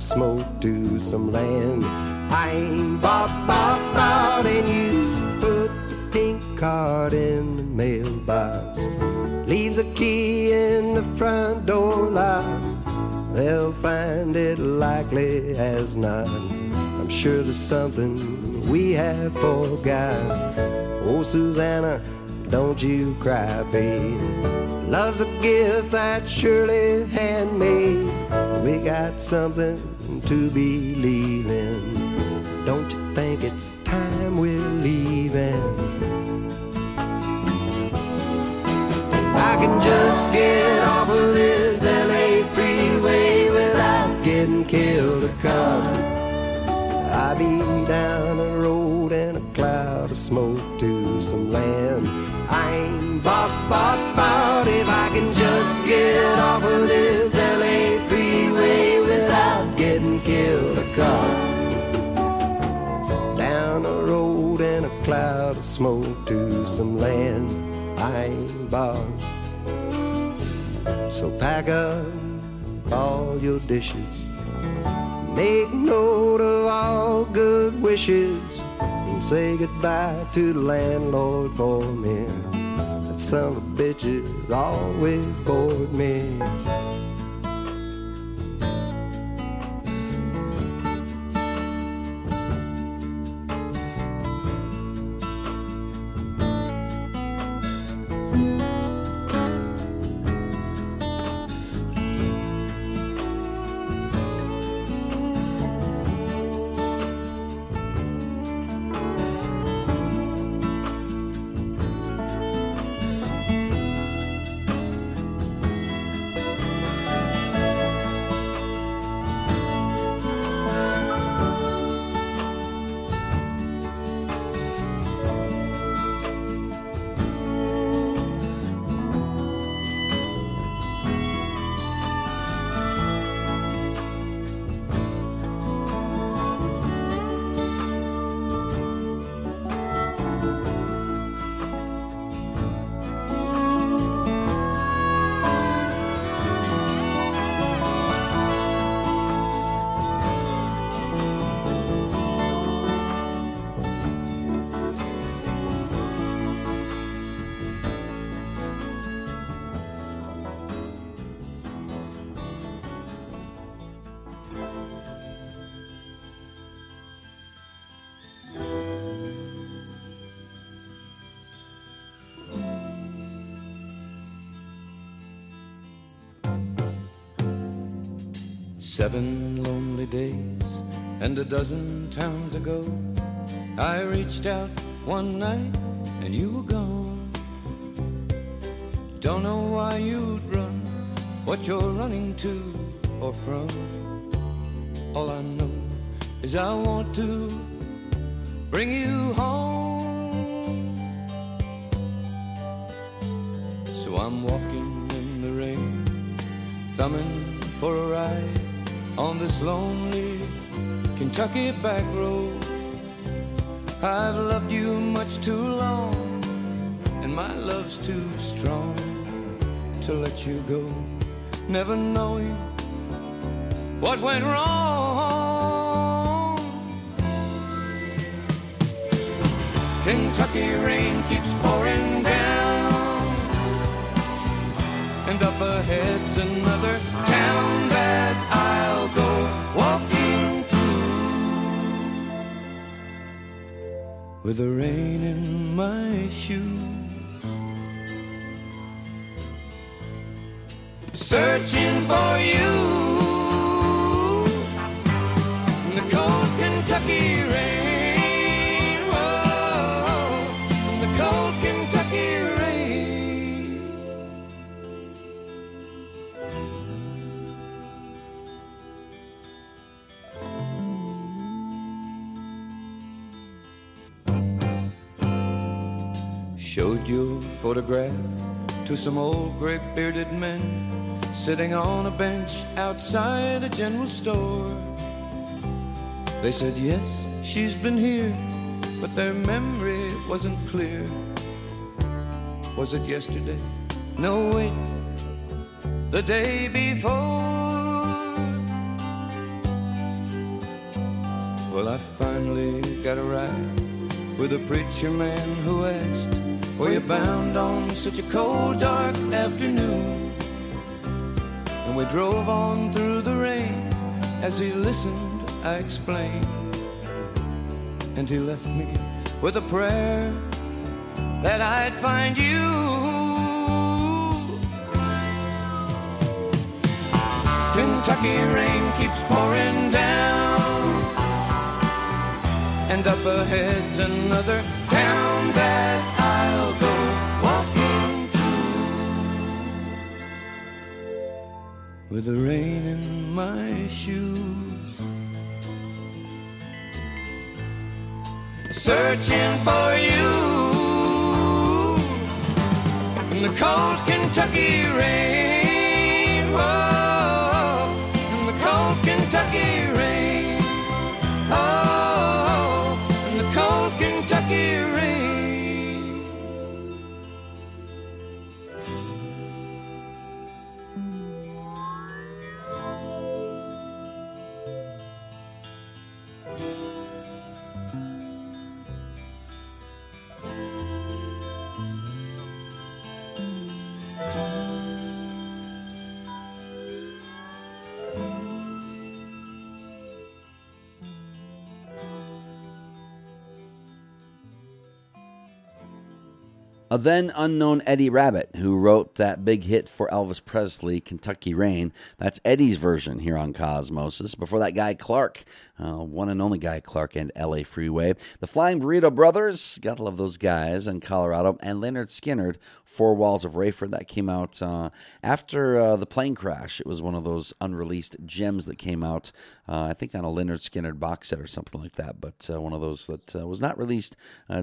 smoke to some land. I ain't bought, bought, bought, and you put the pink card in the mailbox. Leave the key in the front door lock. They'll find it likely as not. I'm sure there's something we have forgot. Oh, Susanna, don't you cry, babe. Love's a gift that's surely handmade. We got something to believe in. Don't you think it's time we're leaving? I can just get off of this LA freeway without getting killed a cop. I be down the road in a cloud of smoke to some land. I ain't bought, bought, bought if I can just get off of this LA a. Down the road in a cloud of smoke to some land. I ain't. So pack up all your dishes. Make note of all good wishes and say goodbye to the landlord for me. That son of a bitch has always bored me. Days and a dozen towns ago, I reached out one night and you were gone. Don't know why you'd run, what you're running to or from. All I know is I want to bring you home. So I'm walking in the rain, thumbing for a ride on this lonely Kentucky back road. I've loved you much too long, and my love's too strong to let you go, never knowing what went wrong. Kentucky rain keeps pouring down, and up ahead's another with the rain in my shoes. Searching for you in the cold Kentucky rain. Photograph to some old gray bearded men sitting on a bench outside a general store. They said, Yes, she's been here, but their memory wasn't clear. Was it yesterday? No, wait, the day before. Well, I finally got a ride with a preacher man who asked, Were you bound on such a cold, dark afternoon? And we drove on through the rain. As he listened, I explained. And he left me with a prayer that I'd find you. Kentucky rain keeps pouring down. And up ahead's another town that I'll go walking through with the rain in my shoes. Searching for you in the cold Kentucky rain. A then unknown Eddie Rabbitt, who wrote that big hit for Elvis Presley, Kentucky Rain. That's Eddie's version here on Cosmosis. Before that, Guy Clark, uh, one and only Guy Clark and LA Freeway. The Flying Burrito Brothers, gotta love those guys in Colorado. And Lynyrd Skynyrd, Four Walls of Raiford, that came out uh, after uh, the plane crash. It was one of those unreleased gems that came out, uh, I think, on a Lynyrd Skynyrd box set or something like that, but uh, one of those that uh, was not released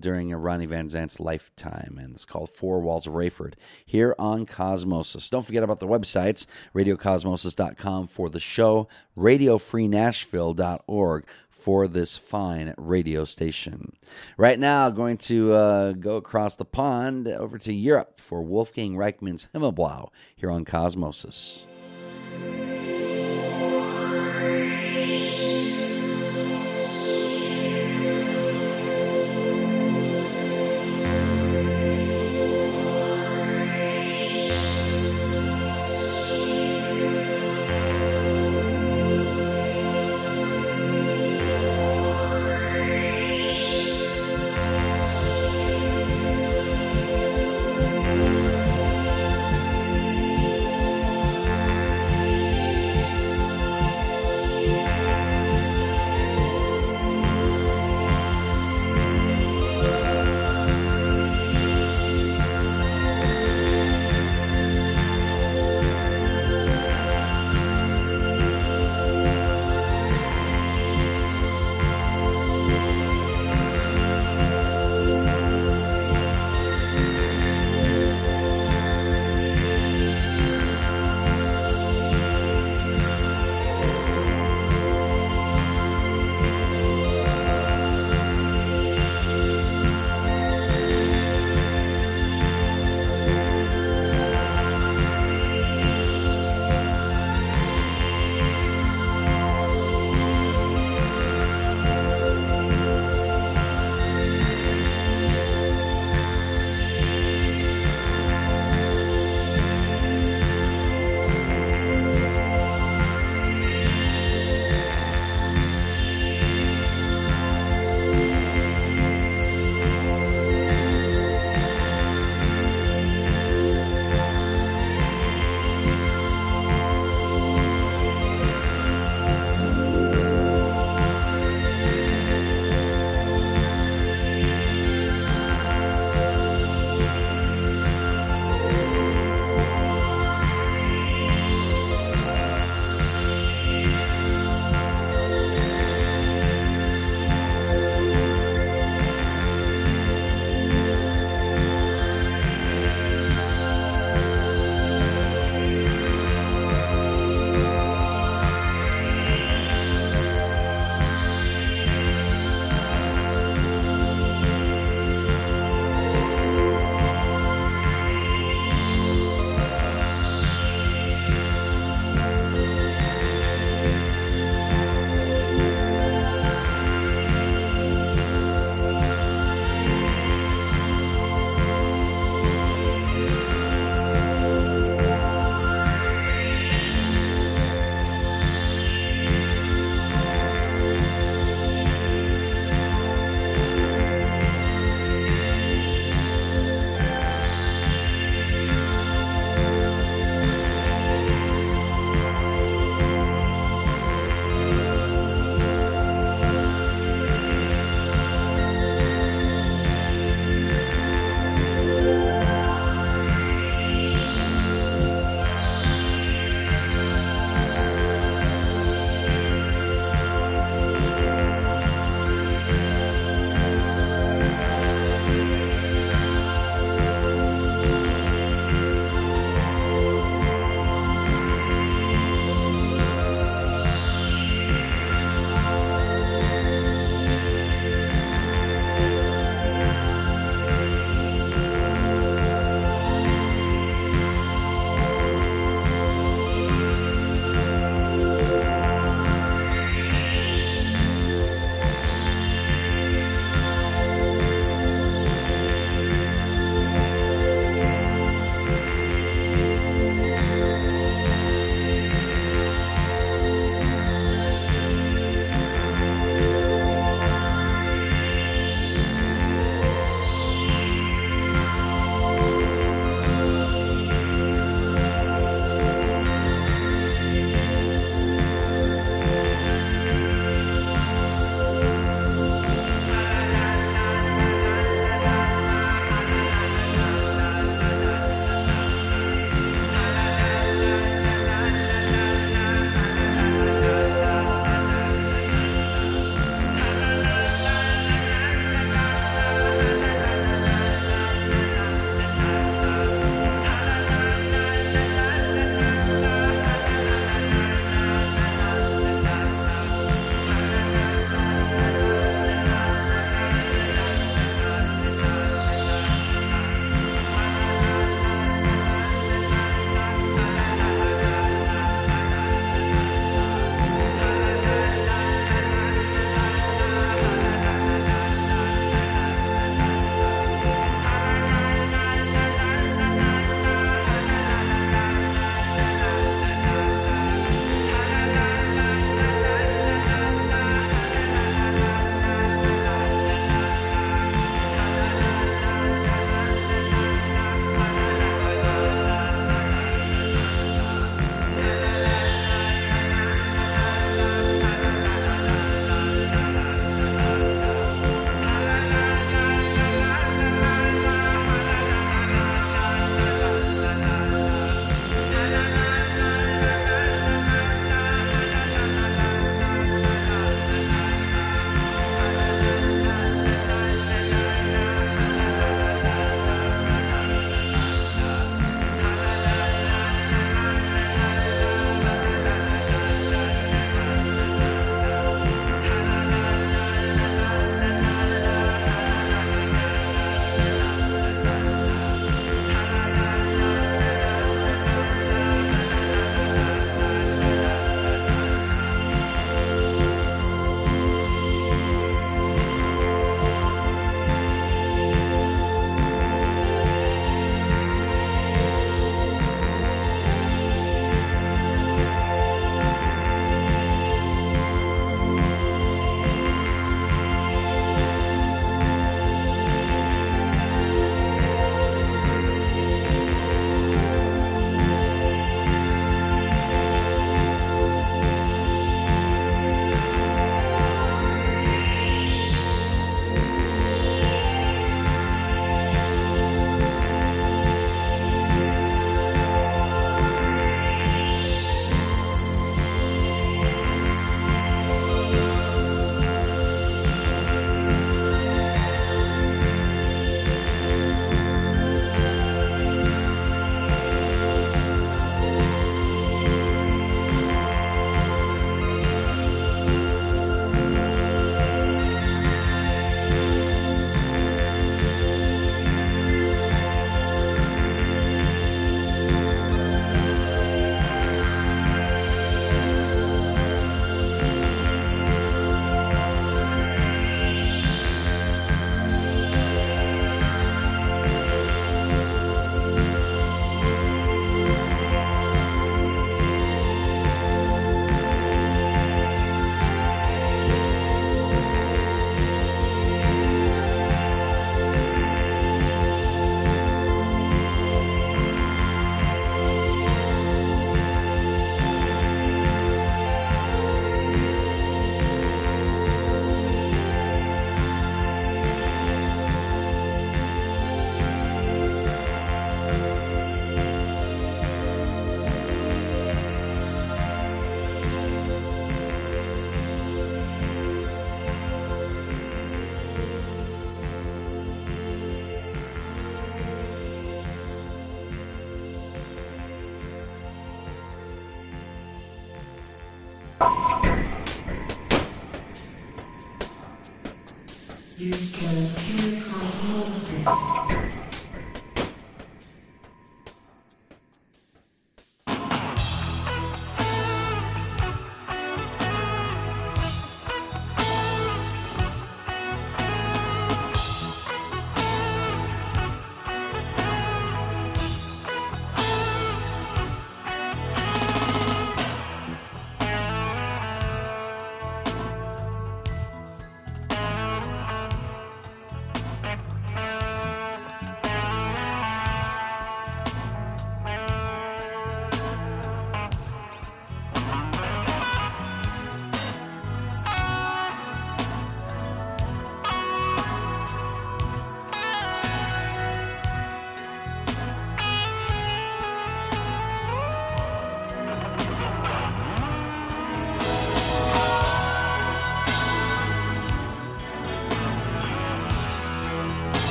during Ronnie Van Zant's lifetime. And it's called Four Walls of Raiford here on Cosmosis. Don't forget about the websites, radiocosmosis.com for the show, radiofreenashville.org for this fine radio station. Right now, going to uh, go across the pond over to Europe for Wolfgang Reichmann's Himmelblau here on Cosmosis.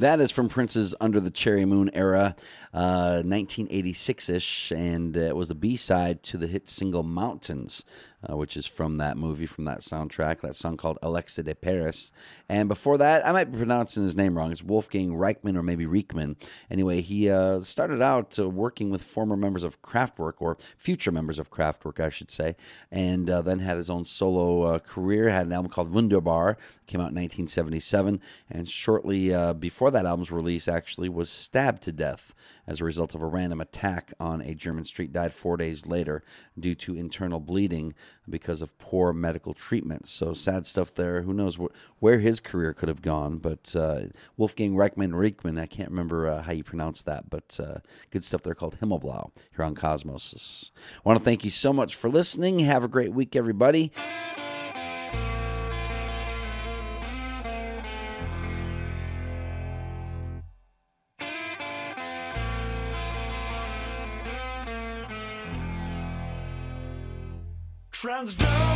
That is from Prince's Under the Cherry Moon era, uh, 1986 ish, and uh, it was the B side to the hit single Mountains, uh, which is from that movie, from that soundtrack, that song called Alexa de Paris. And before that, I might be pronouncing his name wrong. It's Wolfgang Reichman or maybe Reichman. Anyway, he uh, started out uh, working with former members of Kraftwerk, or future members of Kraftwerk, I should say, and uh, then had his own solo uh, career, had an album called Wunderbar, came out in 1977, and shortly before that album's release, actually was stabbed to death as a result of a random attack on a German street. Died four days later due to internal bleeding because of poor medical treatment. So sad stuff there. Who knows wh- where his career could have gone? But uh, Wolfgang Reichman, Reichman, I can't remember uh, how you pronounce that, but uh, good stuff there called Himmelblau here on Cosmos. I want to thank you so much for listening. Have a great week, everybody. Transdermal celebration,